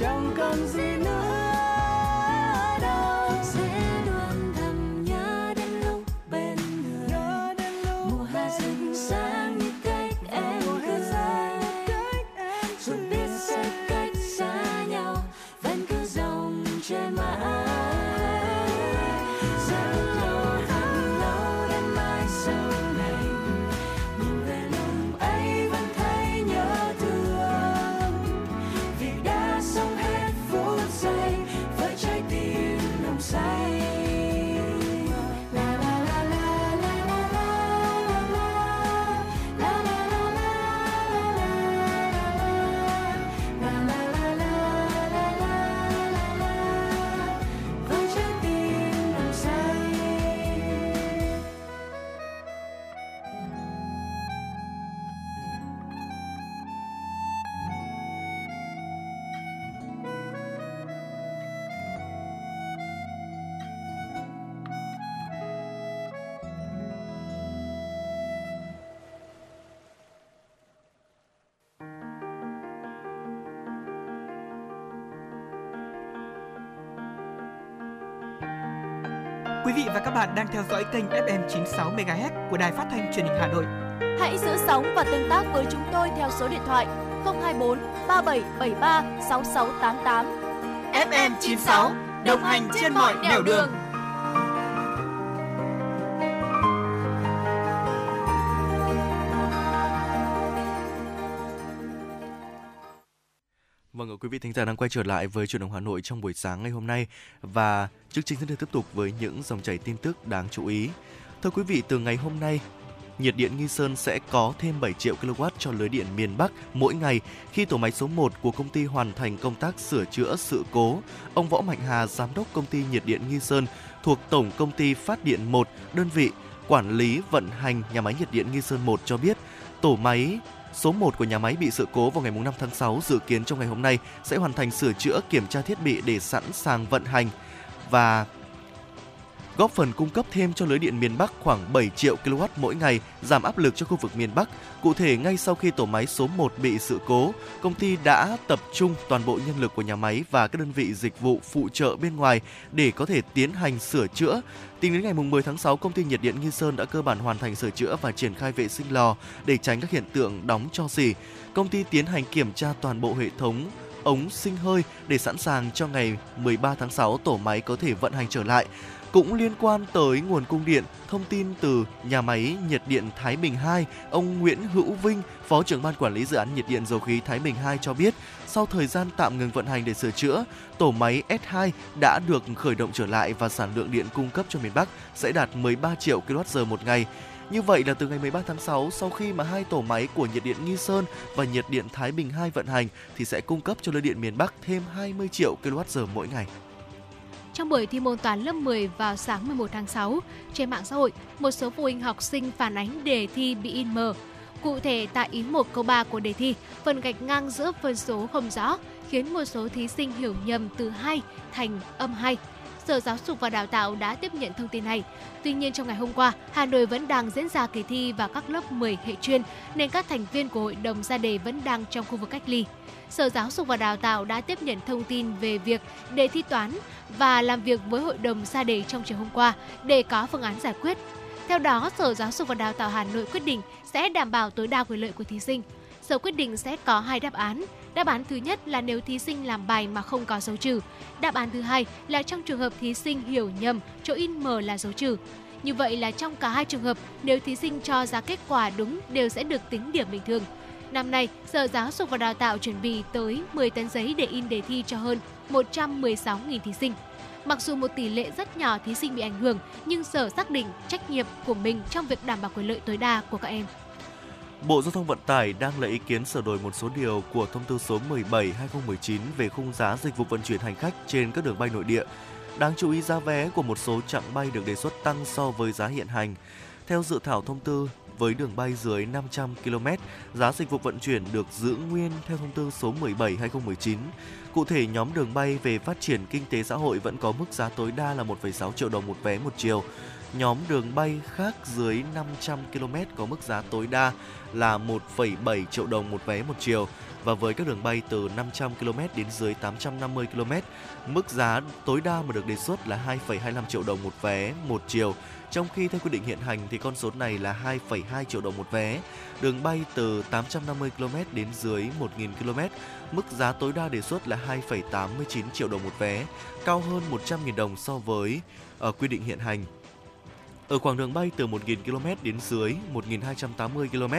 Speaker 8: Chẳng cần gì nữa.
Speaker 1: Quý vị và các bạn đang theo dõi kênh FM 96 MHz của Đài Phát thanh Truyền hình Hà Nội.
Speaker 5: Hãy giữ sóng và tương tác với chúng tôi theo số điện thoại 024 3773 6688.
Speaker 1: FM 96 đồng hành trên mọi nẻo đường.
Speaker 3: Vâng, ạ, quý vị thính giả đang quay trở lại với chuyển động Hà Nội trong buổi sáng ngày hôm nay và chương trình sẽ được tiếp tục với những dòng chảy tin tức đáng chú ý. Thưa quý vị, từ ngày hôm nay, nhiệt điện Nghi Sơn sẽ có thêm 7 triệu kW cho lưới điện miền Bắc mỗi ngày khi tổ máy số 1 của công ty hoàn thành công tác sửa chữa sự cố. Ông Võ Mạnh Hà, giám đốc công ty nhiệt điện Nghi Sơn thuộc Tổng công ty Phát điện 1, đơn vị quản lý vận hành nhà máy nhiệt điện Nghi Sơn 1 cho biết, tổ máy số 1 của nhà máy bị sự cố vào ngày 5 tháng 6 dự kiến trong ngày hôm nay sẽ hoàn thành sửa chữa kiểm tra thiết bị để sẵn sàng vận hành và góp phần cung cấp thêm cho lưới điện miền Bắc khoảng 7 triệu kW mỗi ngày, giảm áp lực cho khu vực miền Bắc. Cụ thể, ngay sau khi tổ máy số 1 bị sự cố, công ty đã tập trung toàn bộ nhân lực của nhà máy và các đơn vị dịch vụ phụ trợ bên ngoài để có thể tiến hành sửa chữa. Tính đến ngày 10 tháng 6, công ty nhiệt điện Nghi Sơn đã cơ bản hoàn thành sửa chữa và triển khai vệ sinh lò để tránh các hiện tượng đóng cho xỉ. Công ty tiến hành kiểm tra toàn bộ hệ thống ống sinh hơi để sẵn sàng cho ngày 13 tháng 6 tổ máy có thể vận hành trở lại. Cũng liên quan tới nguồn cung điện, thông tin từ nhà máy nhiệt điện Thái Bình 2, ông Nguyễn Hữu Vinh, Phó trưởng ban quản lý dự án nhiệt điện dầu khí Thái Bình 2 cho biết, sau thời gian tạm ngừng vận hành để sửa chữa, tổ máy S2 đã được khởi động trở lại và sản lượng điện cung cấp cho miền Bắc sẽ đạt 13 triệu kWh một ngày. Như vậy là từ ngày 13 tháng 6, sau khi mà hai tổ máy của nhiệt điện Nghi Sơn và nhiệt điện Thái Bình 2 vận hành thì sẽ cung cấp cho lưới điện miền Bắc thêm 20 triệu kWh mỗi ngày.
Speaker 2: Trong buổi thi môn toán lớp 10 vào sáng 11 tháng 6, trên mạng xã hội, một số phụ huynh học sinh phản ánh đề thi bị in mờ. Cụ thể, tại ý 1 câu 3 của đề thi, phần gạch ngang giữa phân số không rõ, khiến một số thí sinh hiểu nhầm từ 2 thành âm 2. Sở Giáo dục và Đào tạo đã tiếp nhận thông tin này. Tuy nhiên trong ngày hôm qua, Hà Nội vẫn đang diễn ra kỳ thi vào các lớp 10 hệ chuyên nên các thành viên của hội đồng ra đề vẫn đang trong khu vực cách ly. Sở Giáo dục và Đào tạo đã tiếp nhận thông tin về việc đề thi toán và làm việc với hội đồng ra đề trong chiều hôm qua để có phương án giải quyết. Theo đó, Sở Giáo dục và Đào tạo Hà Nội quyết định sẽ đảm bảo tối đa quyền lợi của thí sinh. Sở quyết định sẽ có hai đáp án. Đáp án thứ nhất là nếu thí sinh làm bài mà không có dấu trừ. Đáp án thứ hai là trong trường hợp thí sinh hiểu nhầm chỗ in mờ là dấu trừ. Như vậy là trong cả hai trường hợp, nếu thí sinh cho ra kết quả đúng đều sẽ được tính điểm bình thường. Năm nay, Sở Giáo dục và Đào tạo chuẩn bị tới 10 tấn giấy để in đề thi cho hơn 116.000 thí sinh. Mặc dù một tỷ lệ rất nhỏ thí sinh bị ảnh hưởng, nhưng Sở xác định trách nhiệm của mình trong việc đảm bảo quyền lợi tối đa của các em.
Speaker 3: Bộ Giao thông Vận tải đang lấy ý kiến sửa đổi một số điều của thông tư số 17/2019 về khung giá dịch vụ vận chuyển hành khách trên các đường bay nội địa. Đáng chú ý giá vé của một số chặng bay được đề xuất tăng so với giá hiện hành. Theo dự thảo thông tư, với đường bay dưới 500 km, giá dịch vụ vận chuyển được giữ nguyên theo thông tư số 17/2019. Cụ thể, nhóm đường bay về phát triển kinh tế xã hội vẫn có mức giá tối đa là 1,6 triệu đồng một vé một chiều. Nhóm đường bay khác dưới 500 km có mức giá tối đa là 1,7 triệu đồng một vé một chiều và với các đường bay từ 500 km đến dưới 850 km, mức giá tối đa mà được đề xuất là 2,25 triệu đồng một vé một chiều. Trong khi theo quy định hiện hành thì con số này là 2,2 triệu đồng một vé. Đường bay từ 850 km đến dưới 1.000 km, mức giá tối đa đề xuất là 2,89 triệu đồng một vé, cao hơn 100.000 đồng so với ở quy định hiện hành. Ở khoảng đường bay từ 1.000 km đến dưới 1.280 km,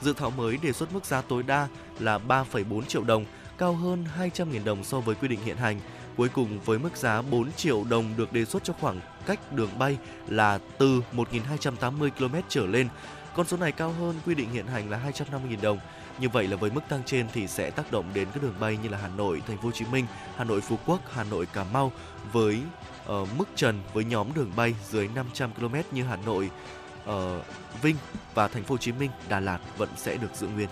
Speaker 3: dự thảo mới đề xuất mức giá tối đa là 3,4 triệu đồng, cao hơn 200.000 đồng so với quy định hiện hành. Cuối cùng với mức giá 4 triệu đồng được đề xuất cho khoảng cách đường bay là từ 1.280 km trở lên. Con số này cao hơn quy định hiện hành là 250.000 đồng. Như vậy là với mức tăng trên thì sẽ tác động đến các đường bay như là Hà Nội, Thành phố Hồ Chí Minh, Hà Nội Phú Quốc, Hà Nội Cà Mau với uh, mức trần với nhóm đường bay dưới 500 km như Hà Nội, uh, Vinh và Thành phố Hồ Chí Minh, Đà Lạt vẫn sẽ được giữ nguyên.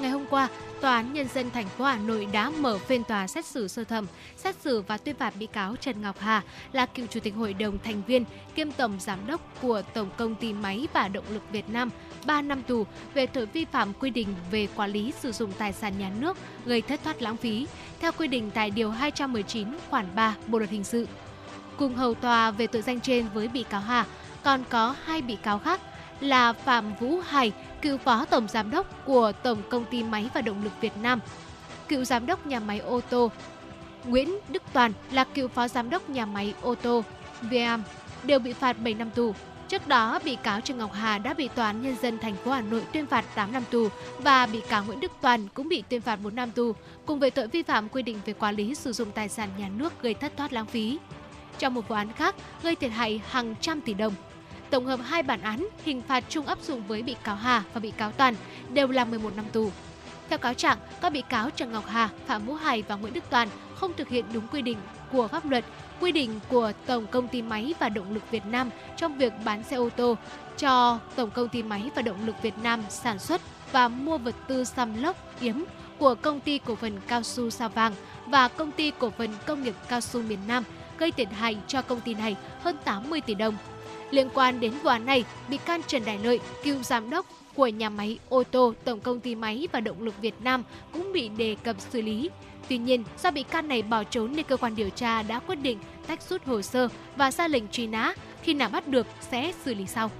Speaker 2: Ngày hôm qua, Tòa án Nhân dân thành phố Hà Nội đã mở phiên tòa xét xử sơ thẩm, xét xử và tuyên phạt bị cáo Trần Ngọc Hà là cựu chủ tịch hội đồng thành viên kiêm tổng giám đốc của Tổng công ty Máy và Động lực Việt Nam 3 năm tù về tội vi phạm quy định về quản lý sử dụng tài sản nhà nước gây thất thoát lãng phí theo quy định tại Điều 219 khoản 3 Bộ Luật Hình sự. cùng hầu tòa về tội danh trên với bị cáo Hà. Còn có hai bị cáo khác là Phạm Vũ Hải, cựu phó tổng giám đốc của Tổng công ty Máy và Động lực Việt Nam, cựu giám đốc nhà máy ô tô Nguyễn Đức Toàn là cựu phó giám đốc nhà máy ô tô VM đều bị phạt 7 năm tù. Trước đó, bị cáo Trần Ngọc Hà đã bị Tòa án Nhân dân thành phố Hà Nội tuyên phạt 8 năm tù và bị cáo Nguyễn Đức Toàn cũng bị tuyên phạt 4 năm tù cùng về tội vi phạm quy định về quản lý sử dụng tài sản nhà nước gây thất thoát lãng phí. Trong một vụ án khác, gây thiệt hại hàng trăm tỷ đồng. Tổng hợp hai bản án, hình phạt chung áp dụng với bị cáo Hà và bị cáo Toàn đều là 11 năm tù. Theo cáo trạng, các bị cáo Trần Ngọc Hà, Phạm Vũ Hải và Nguyễn Đức Toàn không thực hiện đúng quy định của pháp luật, quy định của Tổng công ty Máy và Động lực Việt Nam trong việc bán xe ô tô cho Tổng công ty Máy và Động lực Việt Nam sản xuất và mua vật tư xăm lốc yếm của công ty cổ phần cao su Sao Vàng và công ty cổ phần công nghiệp cao su miền Nam gây thiệt hại cho công ty này hơn 80 tỷ đồng. Liên quan đến vụ án này, bị can Trần Đại Lợi, cựu giám đốc của nhà máy ô tô Tổng công ty Máy và Động lực Việt Nam cũng bị đề cập xử lý. Tuy nhiên, do bị can này bỏ trốn nên cơ quan điều tra đã quyết định tách rút hồ sơ và ra lệnh truy nã. Khi nào bắt được sẽ xử lý sau.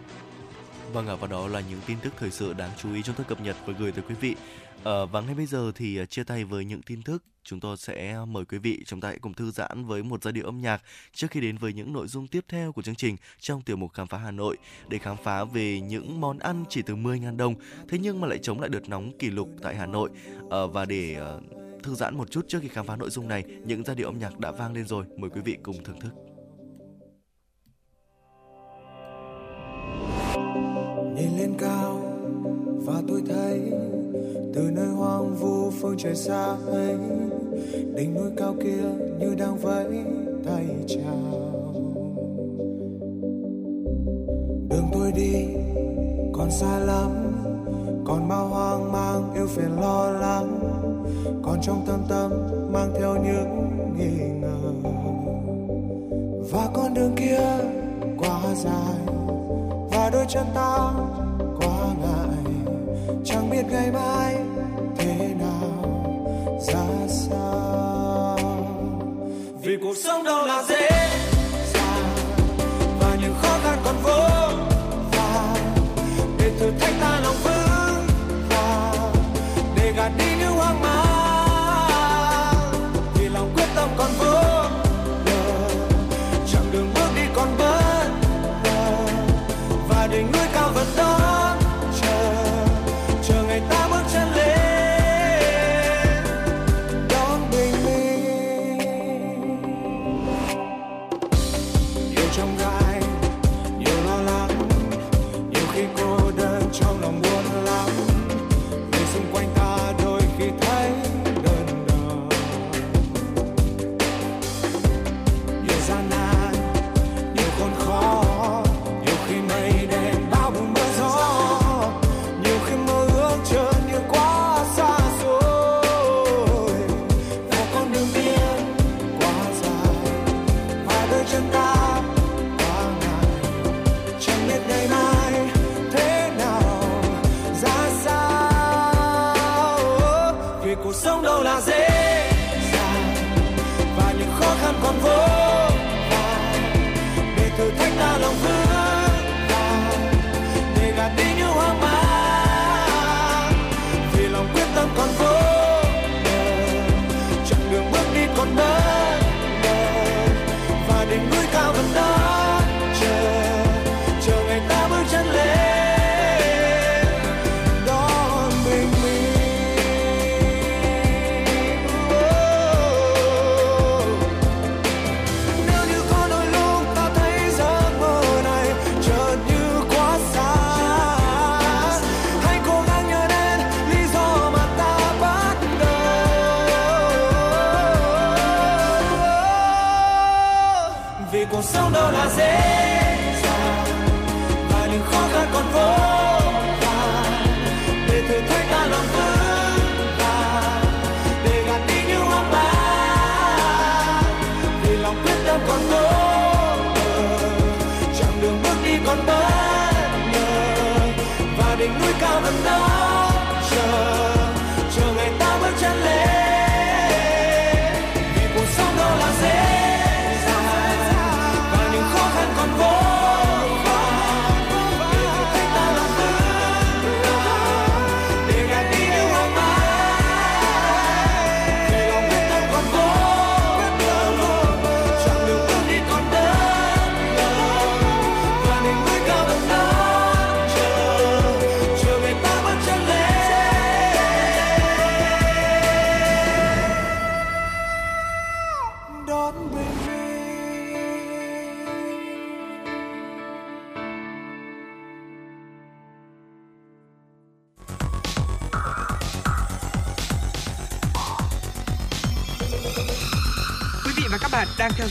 Speaker 3: Vâng ạ, và đó là những tin tức thời sự đáng chú ý chúng tôi cập nhật và gửi tới quý vị. À, và ngay bây giờ thì ờ, chia tay với những tin tức, chúng tôi sẽ ờ, mời quý vị chúng ta hãy cùng thư giãn với một giai điệu âm nhạc trước khi đến với những nội dung tiếp theo của chương trình trong tiểu mục khám phá Hà Nội. Để khám phá về những món ăn chỉ từ 10.000 đồng thế nhưng mà lại chống lại đợt nóng kỷ lục tại Hà Nội. À, và để thư giãn một chút trước khi khám phá nội dung này những giai điệu âm nhạc đã vang lên rồi mời quý vị cùng thưởng thức.
Speaker 6: Nhìn lên cao và tôi thấy từ nơi hoang vu phương trời xa ấy, đỉnh núi cao kia như đang vẫy tay chào. Đường tôi đi còn xa lắm, còn bao hoang mang yêu phiền lo lắng còn trong tâm tâm mang theo những nghi ngờ. Và con đường kia quá dài và đôi chân ta quá ngại chẳng biết ngày mai thế nào, ra sao. Vì cuộc sống đâu là dễ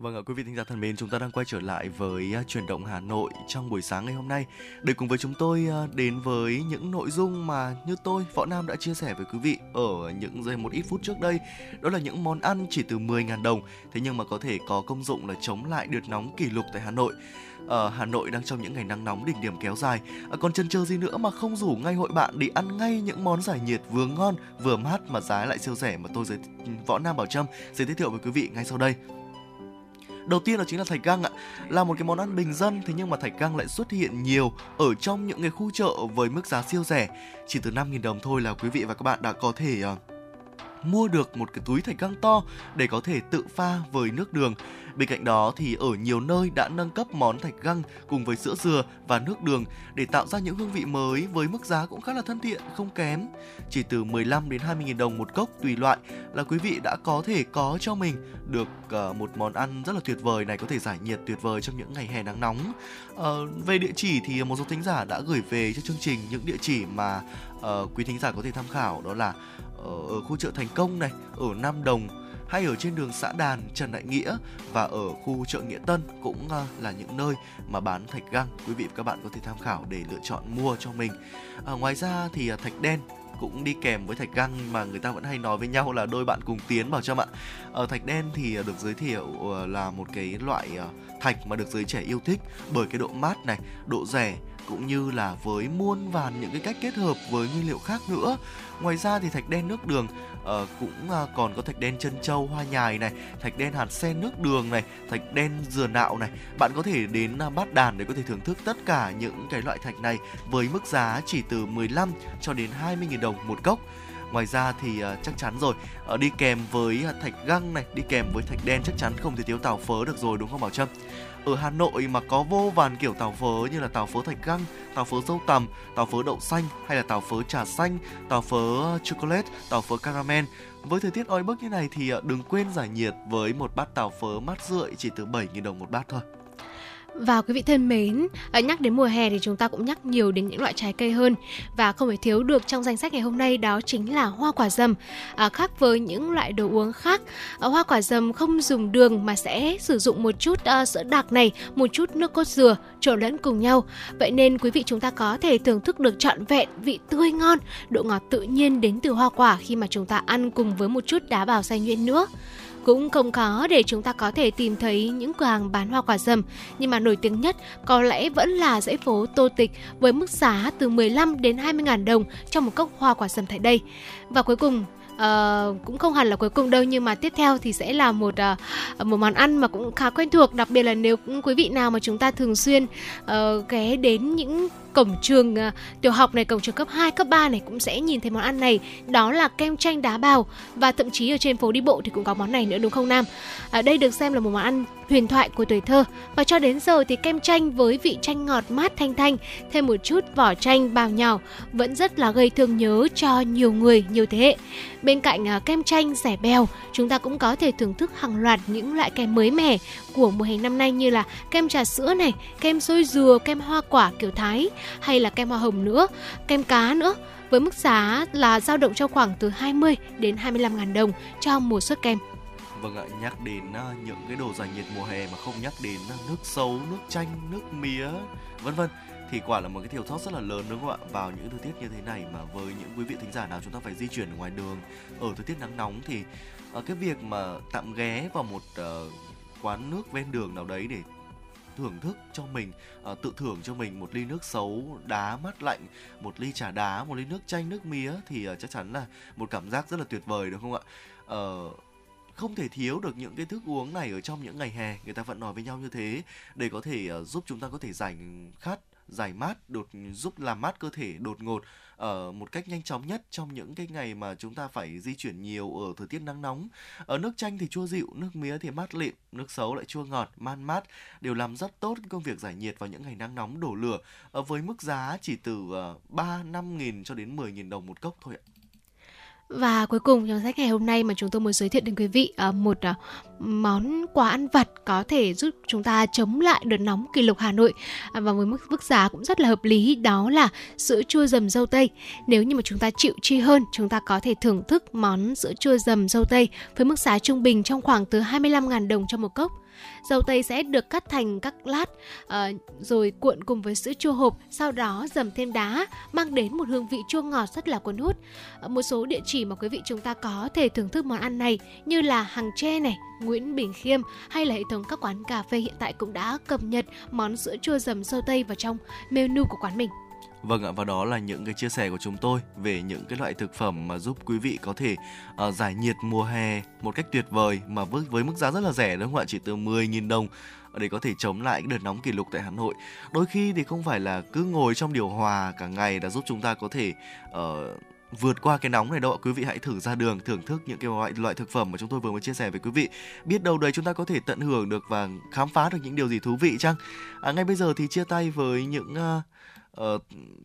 Speaker 3: Vâng ạ, quý vị thính giả thân mến, chúng ta đang quay trở lại với à, chuyển động Hà Nội trong buổi sáng ngày hôm nay để cùng với chúng tôi à, đến với những nội dung mà như tôi, Võ Nam đã chia sẻ với quý vị ở những giây một ít phút trước đây. Đó là những món ăn chỉ từ 10.000 đồng, thế nhưng mà có thể có công dụng là chống lại đợt nóng kỷ lục tại Hà Nội. Ở Hà Nội đang trong những ngày nắng nóng đỉnh điểm kéo dài, à, còn chân chờ gì nữa mà không rủ ngay hội bạn để ăn ngay những món giải nhiệt vừa ngon vừa mát mà giá lại siêu rẻ mà tôi giới Võ Nam Bảo Trâm sẽ giới thiệu với quý vị ngay sau đây. Đầu tiên đó chính là thạch găng ạ, là một cái món ăn bình dân thế nhưng mà thạch găng lại xuất hiện nhiều ở trong những cái khu chợ với mức giá siêu rẻ, chỉ từ 5.000 đồng thôi là quý vị và các bạn đã có thể ờ, mua được một cái túi thạch găng to để có thể tự pha với nước đường. Bên cạnh đó thì ở nhiều nơi đã nâng cấp món thạch găng cùng với sữa dừa và nước đường để tạo ra những hương vị mới với mức giá cũng khá là thân thiện, không kém. Chỉ từ 15 đến 20 000 đồng một cốc tùy loại là quý vị đã có thể có cho mình được ờ, một món ăn rất là tuyệt vời này có thể giải nhiệt tuyệt vời trong những ngày hè nắng nóng. À, về địa chỉ thì một số thính giả đã gửi về cho chương trình những địa chỉ mà uh, quý thính giả có thể tham khảo đó là ở, ở khu chợ Thành Công này, ở Nam Đồng hay ở trên đường xã Đàn, Trần Đại Nghĩa và ở khu chợ Nghĩa Tân cũng à, là những nơi mà bán thạch găng. Quý vị và các bạn có thể tham khảo để lựa chọn mua cho mình. À, ngoài ra thì à, thạch đen cũng đi kèm với thạch găng mà người ta vẫn hay nói với nhau là đôi bạn cùng tiến bảo trâm ạ. Ở thạch đen thì à, được giới thiệu ờ, là một cái loại thạch mà được giới trẻ yêu thích bởi cái độ mát này, độ rẻ cũng như là với muôn vàn những cái cách kết hợp với nguyên liệu khác nữa. Ngoài ra thì thạch đen nước đường Ờ, cũng uh, còn có thạch đen chân châu hoa nhài này, thạch đen hạt sen nước đường này, thạch đen dừa nạo này. Bạn có thể đến uh, bát đàn để có thể thưởng thức tất cả những cái loại thạch này với mức giá chỉ từ 15 cho đến 20.000 đồng một cốc. Ngoài ra thì uh, chắc chắn rồi, uh, đi kèm với uh, thạch găng này, đi kèm với thạch đen chắc chắn không thể thiếu tàu phớ được rồi đúng không Bảo Trâm? Ở Hà Nội mà có vô vàn kiểu tàu phớ như là tàu phớ thạch găng, tàu phớ dâu tằm, tàu phớ đậu xanh hay là tàu phớ trà xanh, tàu phớ ờ, chocolate, tàu phớ caramel. Với thời tiết oi bức như này thì ờ, đừng quên giải nhiệt với một bát tàu phớ mát rượi chỉ từ 7.000 đồng một bát thôi.
Speaker 2: Và quý vị thân mến, ờ, nhắc đến mùa hè thì chúng ta cũng nhắc nhiều đến những loại trái cây hơn và không thể thiếu được trong danh sách ngày hôm nay đó chính là hoa quả dầm. À, khác với những loại đồ uống khác, à, hoa quả dầm không dùng đường mà sẽ sử dụng một chút à, sữa đặc này, một chút nước cốt dừa trộn lẫn cùng nhau. Vậy nên quý vị chúng ta có thể thưởng thức được trọn vẹn vị tươi ngon, độ ngọt tự nhiên đến từ hoa quả khi mà chúng ta ăn cùng với một chút đá bào xay nhuyễn nữa cũng không khó để chúng ta có thể tìm thấy những cửa hàng bán hoa quả dầm nhưng mà nổi tiếng nhất có lẽ vẫn là dãy phố Tô Tịch với mức giá từ 15 đến 20 ngàn đồng cho một cốc hoa quả dầm tại đây. Và cuối cùng Uh, cũng không hẳn là cuối cùng đâu nhưng mà tiếp theo thì sẽ là một uh, một món ăn mà cũng khá quen thuộc đặc biệt là nếu quý vị nào mà chúng ta thường xuyên uh, ghé đến những cổng trường uh, tiểu học này, cổng trường cấp 2, cấp 3 này cũng sẽ nhìn thấy món ăn này. Đó là kem chanh đá bào và thậm chí ở trên phố đi bộ thì cũng có món này nữa đúng không Nam? À, đây được xem là một món ăn huyền thoại của tuổi thơ và cho đến giờ thì kem chanh với vị chanh ngọt mát thanh thanh thêm một chút vỏ chanh bào nhỏ vẫn rất là gây thương nhớ cho nhiều người, nhiều thế hệ. Bên cạnh uh, kem chanh rẻ bèo, chúng ta cũng có thể thưởng thức hàng loạt những loại kem mới mẻ của mùa hè năm nay như là kem trà sữa này, kem xôi dừa, kem hoa quả kiểu Thái hay là kem hoa hồng nữa, kem cá nữa với mức giá là dao động trong khoảng từ 20 đến 25 ngàn đồng cho một suất kem.
Speaker 3: Vâng ạ, nhắc đến à, những cái đồ giải nhiệt mùa hè mà không nhắc đến à, nước sấu, nước chanh, nước mía, vân vân thì quả là một cái thiểu sót rất là lớn đúng không ạ? Vào những thời tiết như thế này mà với những quý vị thính giả nào chúng ta phải di chuyển ở ngoài đường ở thời tiết nắng nóng thì à, cái việc mà tạm ghé vào một uh, quán nước ven đường nào đấy để thưởng thức cho mình uh, tự thưởng cho mình một ly nước sấu đá mát lạnh một ly trà đá một ly nước chanh nước mía thì uh, chắc chắn là một cảm giác rất là tuyệt vời đúng không ạ? Uh, không thể thiếu được những cái thức uống này ở trong những ngày hè người ta vẫn nói với nhau như thế để có thể uh, giúp chúng ta có thể giải khát giải mát đột giúp làm mát cơ thể đột ngột ở một cách nhanh chóng nhất trong những cái ngày mà chúng ta phải di chuyển nhiều ở thời tiết nắng nóng. Ở nước chanh thì chua dịu, nước mía thì mát lịm, nước sấu lại chua ngọt, man mát đều làm rất tốt công việc giải nhiệt vào những ngày nắng nóng đổ lửa ở với mức giá chỉ từ ờ, 3 5 nghìn cho đến 10 nghìn đồng một cốc thôi ạ.
Speaker 2: Và cuối cùng trong sách ngày hôm nay mà chúng tôi muốn giới thiệu đến quý vị ờ, một ờ, món quà ăn vặt có thể giúp chúng ta chống lại đợt nóng kỷ lục Hà Nội à, và với mức mức giá cũng rất là hợp lý đó là sữa chua dầm dâu tây. Nếu như mà chúng ta chịu chi hơn, chúng ta có thể thưởng thức món sữa chua dầm dâu tây với mức giá trung bình trong khoảng từ 25.000 đồng cho một cốc dầu tây sẽ được cắt thành các lát ờ, rồi cuộn cùng với sữa chua hộp, sau đó dầm thêm đá, mang đến một hương vị chua ngọt rất là cuốn hút. Ờ, Một số địa chỉ mà quý vị chúng ta có thể thưởng thức món ăn này như là Hàng Tre này, Nguyễn Bình Khiêm hay là hệ thống các quán cà phê hiện tại cũng đã cập nhật món sữa chua dầm dâu tây vào trong menu của quán mình.
Speaker 3: Vâng ạ, và đó là những cái chia sẻ của chúng tôi về những cái loại thực phẩm mà giúp quý vị có thể uh, giải nhiệt mùa hè một cách tuyệt vời mà với, với mức giá rất là rẻ đúng không ạ? Chỉ từ 10.000 đồng để có thể chống lại cái đợt nóng kỷ lục tại Hà Nội. Đôi khi thì không phải là cứ ngồi trong điều hòa cả ngày đã giúp chúng ta có thể uh, vượt qua cái nóng này đâu ạ quý vị hãy thử ra đường thưởng thức những cái loại loại thực phẩm mà chúng tôi vừa mới chia sẻ với quý vị biết đâu đấy chúng ta có thể tận hưởng được và khám phá được những điều gì thú vị chăng à, ngay bây giờ thì chia tay với những uh, Ờ,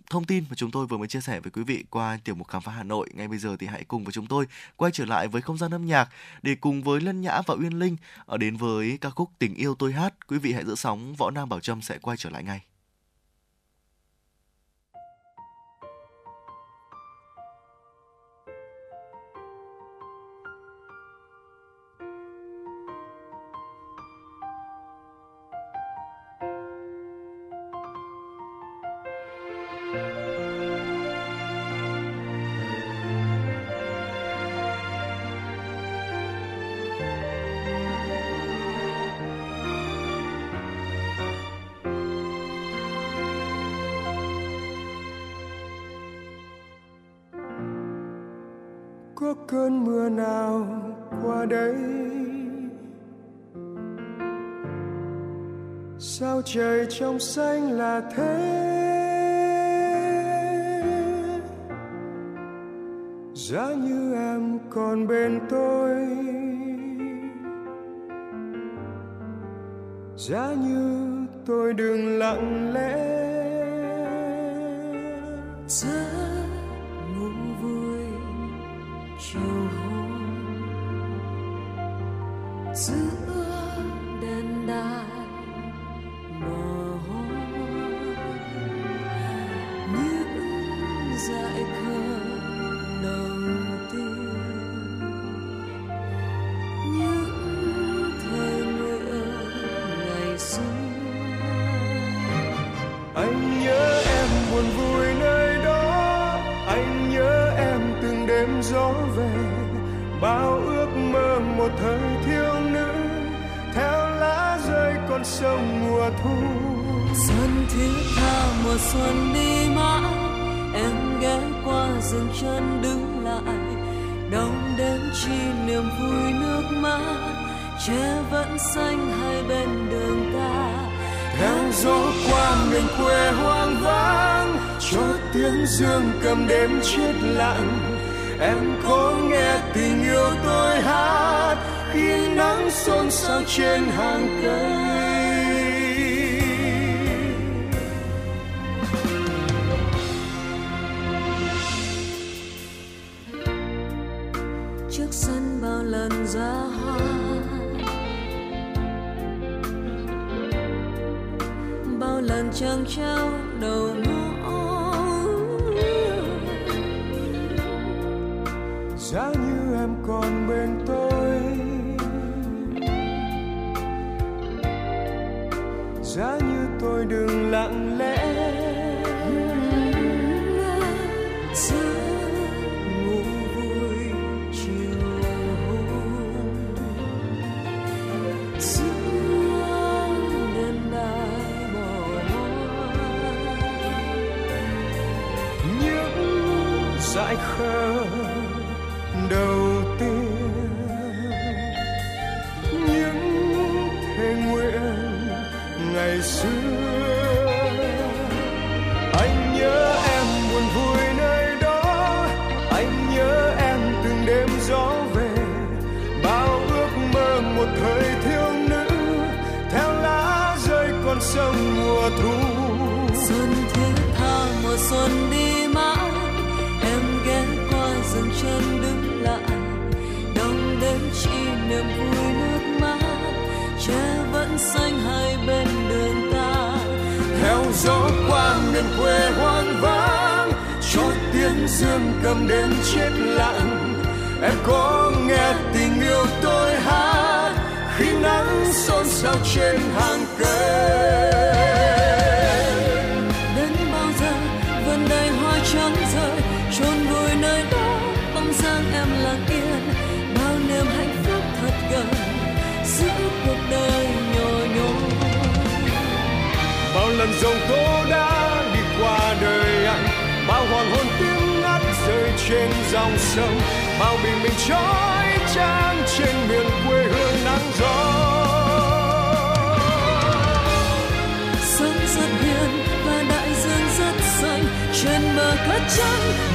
Speaker 3: thông tin mà chúng tôi vừa mới chia sẻ với quý vị qua tiểu mục khám phá Hà Nội. Ngay bây giờ thì hãy cùng với chúng tôi quay trở lại với không gian âm nhạc để cùng với Lân Nhã và Uyên Linh ở đến với ca khúc Tình yêu tôi hát. Quý vị hãy giữ sóng, Võ Nam Bảo Trâm sẽ quay trở lại ngay.
Speaker 4: Ở đây. Sao trời trong xanh là thế? Giá như em còn bên tôi. Giá như tôi đừng lặng lẽ. Giá như tôi đừng lặng lẽ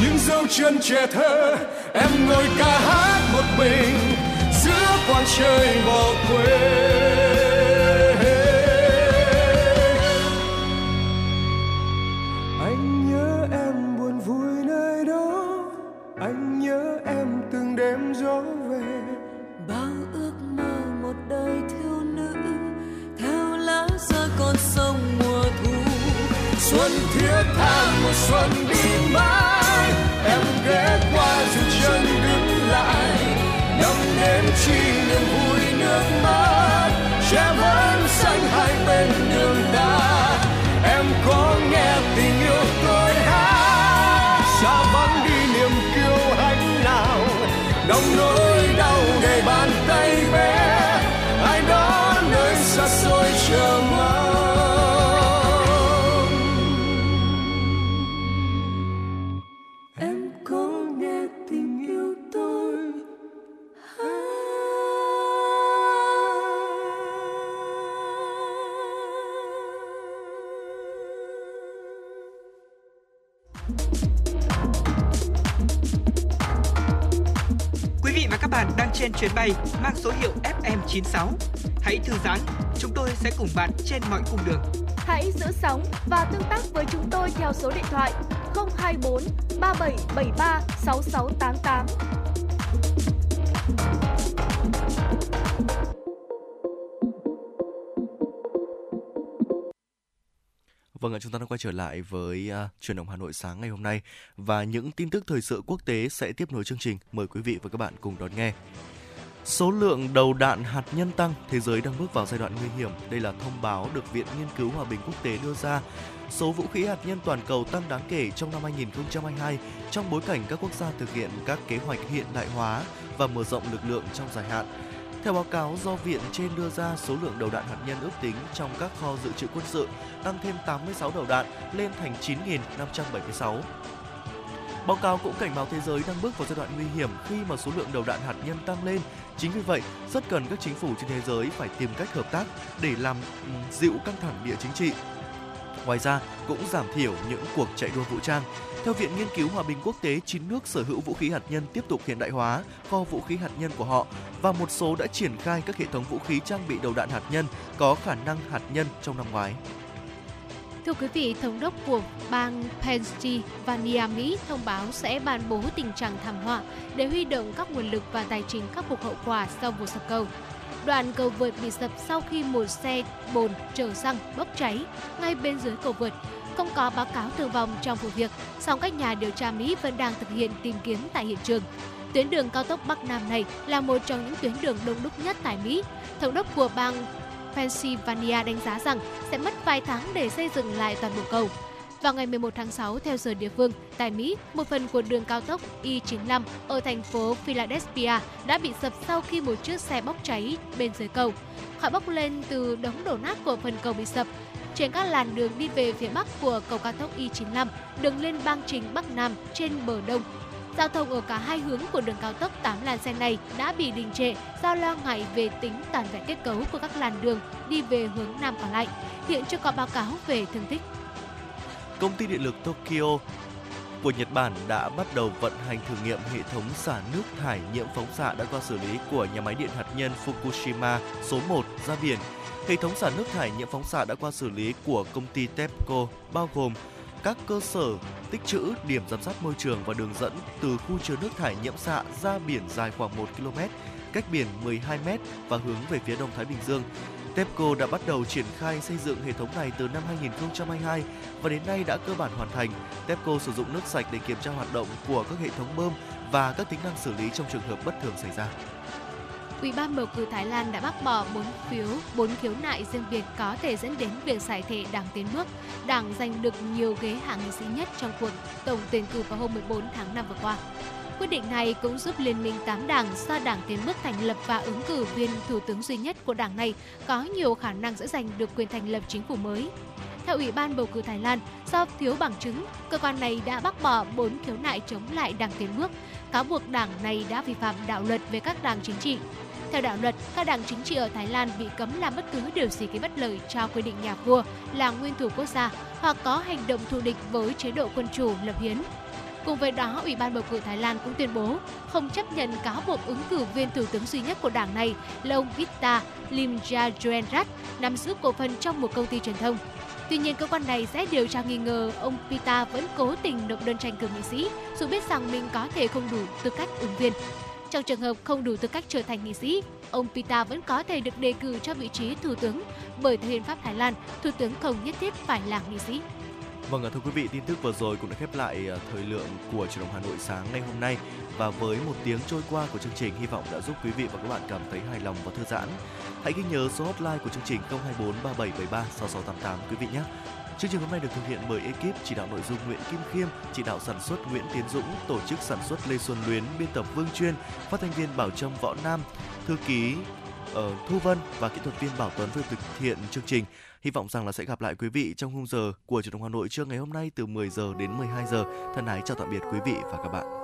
Speaker 4: những
Speaker 9: dấu chân trẻ thơ, em ngồi ca hát một mình giữa quang trời bỏ quên. anh nhớ em buồn vui nơi đó
Speaker 1: chuyến bay mang số hiệu FM96. Hãy thư giãn, chúng tôi sẽ cùng bạn trên mọi cung đường.
Speaker 5: Hãy giữ sóng và tương tác với chúng tôi theo số điện thoại 024 3773 6688.
Speaker 3: Vâng ạ, chúng ta đã quay trở lại với uh, truyền động Hà Nội sáng ngày hôm nay và những tin tức thời sự quốc tế sẽ tiếp nối chương trình. Mời quý vị và các bạn cùng đón nghe. Số lượng đầu đạn hạt nhân tăng, thế giới đang bước vào giai đoạn nguy hiểm. Đây là thông báo được Viện Nghiên cứu Hòa bình Quốc tế đưa ra. Số vũ khí hạt nhân toàn cầu tăng đáng kể trong năm 2022 trong bối cảnh các quốc gia thực hiện các kế hoạch hiện đại hóa và mở rộng lực lượng trong dài hạn. Theo báo cáo do viện trên đưa ra, số lượng đầu đạn hạt nhân ước tính trong các kho dự trữ quân sự tăng thêm 86 đầu đạn lên thành 9.576. Báo cáo cũng cảnh báo thế giới đang bước vào giai đoạn nguy hiểm khi mà số lượng đầu đạn hạt nhân tăng lên. Chính vì vậy, rất cần các chính phủ trên thế giới phải tìm cách hợp tác để làm ừ, dịu căng thẳng địa chính trị. Ngoài ra, cũng giảm thiểu những cuộc chạy đua vũ trang. Theo Viện Nghiên cứu Hòa bình Quốc tế, 9 nước sở hữu vũ khí hạt nhân tiếp tục hiện đại hóa kho vũ khí hạt nhân của họ và một số đã triển khai các hệ thống vũ khí trang bị đầu đạn hạt nhân có khả năng hạt nhân trong năm ngoái.
Speaker 2: Thưa quý vị, thống đốc của bang Pennsylvania, Mỹ thông báo sẽ ban bố tình trạng thảm họa để huy động các nguồn lực và tài chính khắc phục hậu quả sau vụ sập cầu. Đoạn cầu vượt bị sập sau khi một xe bồn chở xăng bốc cháy ngay bên dưới cầu vượt. Không có báo cáo thương vong trong vụ việc, song các nhà điều tra Mỹ vẫn đang thực hiện tìm kiếm tại hiện trường. Tuyến đường cao tốc Bắc Nam này là một trong những tuyến đường đông đúc nhất tại Mỹ. Thống đốc của bang Pennsylvania đánh giá rằng sẽ mất vài tháng để xây dựng lại toàn bộ cầu. Vào ngày 11 tháng 6 theo giờ địa phương, tại Mỹ, một phần của đường cao tốc I-95 ở thành phố Philadelphia đã bị sập sau khi một chiếc xe bốc cháy bên dưới cầu. Khói bốc lên từ đống đổ nát của phần cầu bị sập. Trên các làn đường đi về phía bắc của cầu cao tốc I-95, đường lên bang trình Bắc Nam trên bờ đông Giao thông ở cả hai hướng của đường cao tốc 8 làn xe này đã bị đình trệ do lo ngại về tính tàn vẹn kết cấu của các làn đường đi về hướng nam còn lại. Hiện chưa có báo cáo về thương tích.
Speaker 3: Công ty điện lực Tokyo của Nhật Bản đã bắt đầu vận hành thử nghiệm hệ thống xả nước thải nhiễm phóng xạ đã qua xử lý của nhà máy điện hạt nhân Fukushima số 1 ra biển. Hệ thống xả nước thải nhiễm phóng xạ đã qua xử lý của công ty TEPCO, bao gồm các cơ sở tích trữ, điểm giám sát môi trường và đường dẫn từ khu chứa nước thải nhiễm xạ ra biển dài khoảng 1 km, cách biển 12 m và hướng về phía Đông Thái Bình Dương. TEPCO đã bắt đầu triển khai xây dựng hệ thống này từ năm 2022 và đến nay đã cơ bản hoàn thành. TEPCO sử dụng nước sạch để kiểm tra hoạt động của các hệ thống bơm và các tính năng xử lý trong trường hợp bất thường xảy ra.
Speaker 2: Ủy ban bầu cử Thái Lan đã bác bỏ 4 phiếu, 4 khiếu nại riêng biệt có thể dẫn đến việc giải thể Đảng Tiến bước. Đảng giành được nhiều ghế hạ nghị sĩ nhất trong cuộc tổng tuyển cử vào hôm 14 tháng 5 vừa qua. Quyết định này cũng giúp Liên minh 8 đảng do Đảng Tiến bước thành lập và ứng cử viên thủ tướng duy nhất của đảng này có nhiều khả năng sẽ giành được quyền thành lập chính phủ mới. Theo Ủy ban bầu cử Thái Lan, do thiếu bằng chứng, cơ quan này đã bác bỏ 4 khiếu nại chống lại Đảng Tiến bước, cáo buộc đảng này đã vi phạm đạo luật về các đảng chính trị. Theo đạo luật, các đảng chính trị ở Thái Lan bị cấm làm bất cứ điều gì gây bất lợi cho quy định nhà vua là nguyên thủ quốc gia hoặc có hành động thù địch với chế độ quân chủ lập hiến. Cùng với đó, Ủy ban bầu cử Thái Lan cũng tuyên bố không chấp nhận cáo buộc ứng cử viên thủ tướng duy nhất của đảng này là ông Vita Limjaroenrat nắm giữ cổ phần trong một công ty truyền thông. Tuy nhiên, cơ quan này sẽ điều tra nghi ngờ ông Pita vẫn cố tình nộp đơn tranh cử nghị sĩ, dù biết rằng mình có thể không đủ tư cách ứng viên. Trong trường hợp không đủ tư cách trở thành nghị sĩ, ông Pita vẫn có thể được đề cử cho vị trí thủ tướng bởi theo hiến pháp Thái Lan, thủ tướng không nhất thiết phải là nghị sĩ.
Speaker 3: Vâng, thưa quý vị, tin tức vừa rồi cũng đã khép lại ờ, thời lượng của truyền động Hà Nội sáng ngày hôm nay và với một tiếng trôi qua của chương trình hy vọng đã giúp quý vị và các bạn cảm thấy hài lòng và thư giãn. Hãy ghi nhớ số hotline của chương trình 024 3773 6688 quý vị nhé. Chương trình hôm nay được thực hiện bởi ekip chỉ đạo nội dung Nguyễn Kim Khiêm, chỉ đạo sản xuất Nguyễn Tiến Dũng, tổ chức sản xuất Lê Xuân Luyến, biên tập Vương Chuyên, phát thanh viên Bảo Trâm Võ Nam, thư ký ở Thu Vân và kỹ thuật viên Bảo Tuấn vừa thực hiện chương trình. Hy vọng rằng là sẽ gặp lại quý vị trong khung giờ của truyền động Hà Nội trưa ngày hôm nay từ 10 giờ đến 12 giờ. Thân ái chào tạm biệt quý vị và các bạn.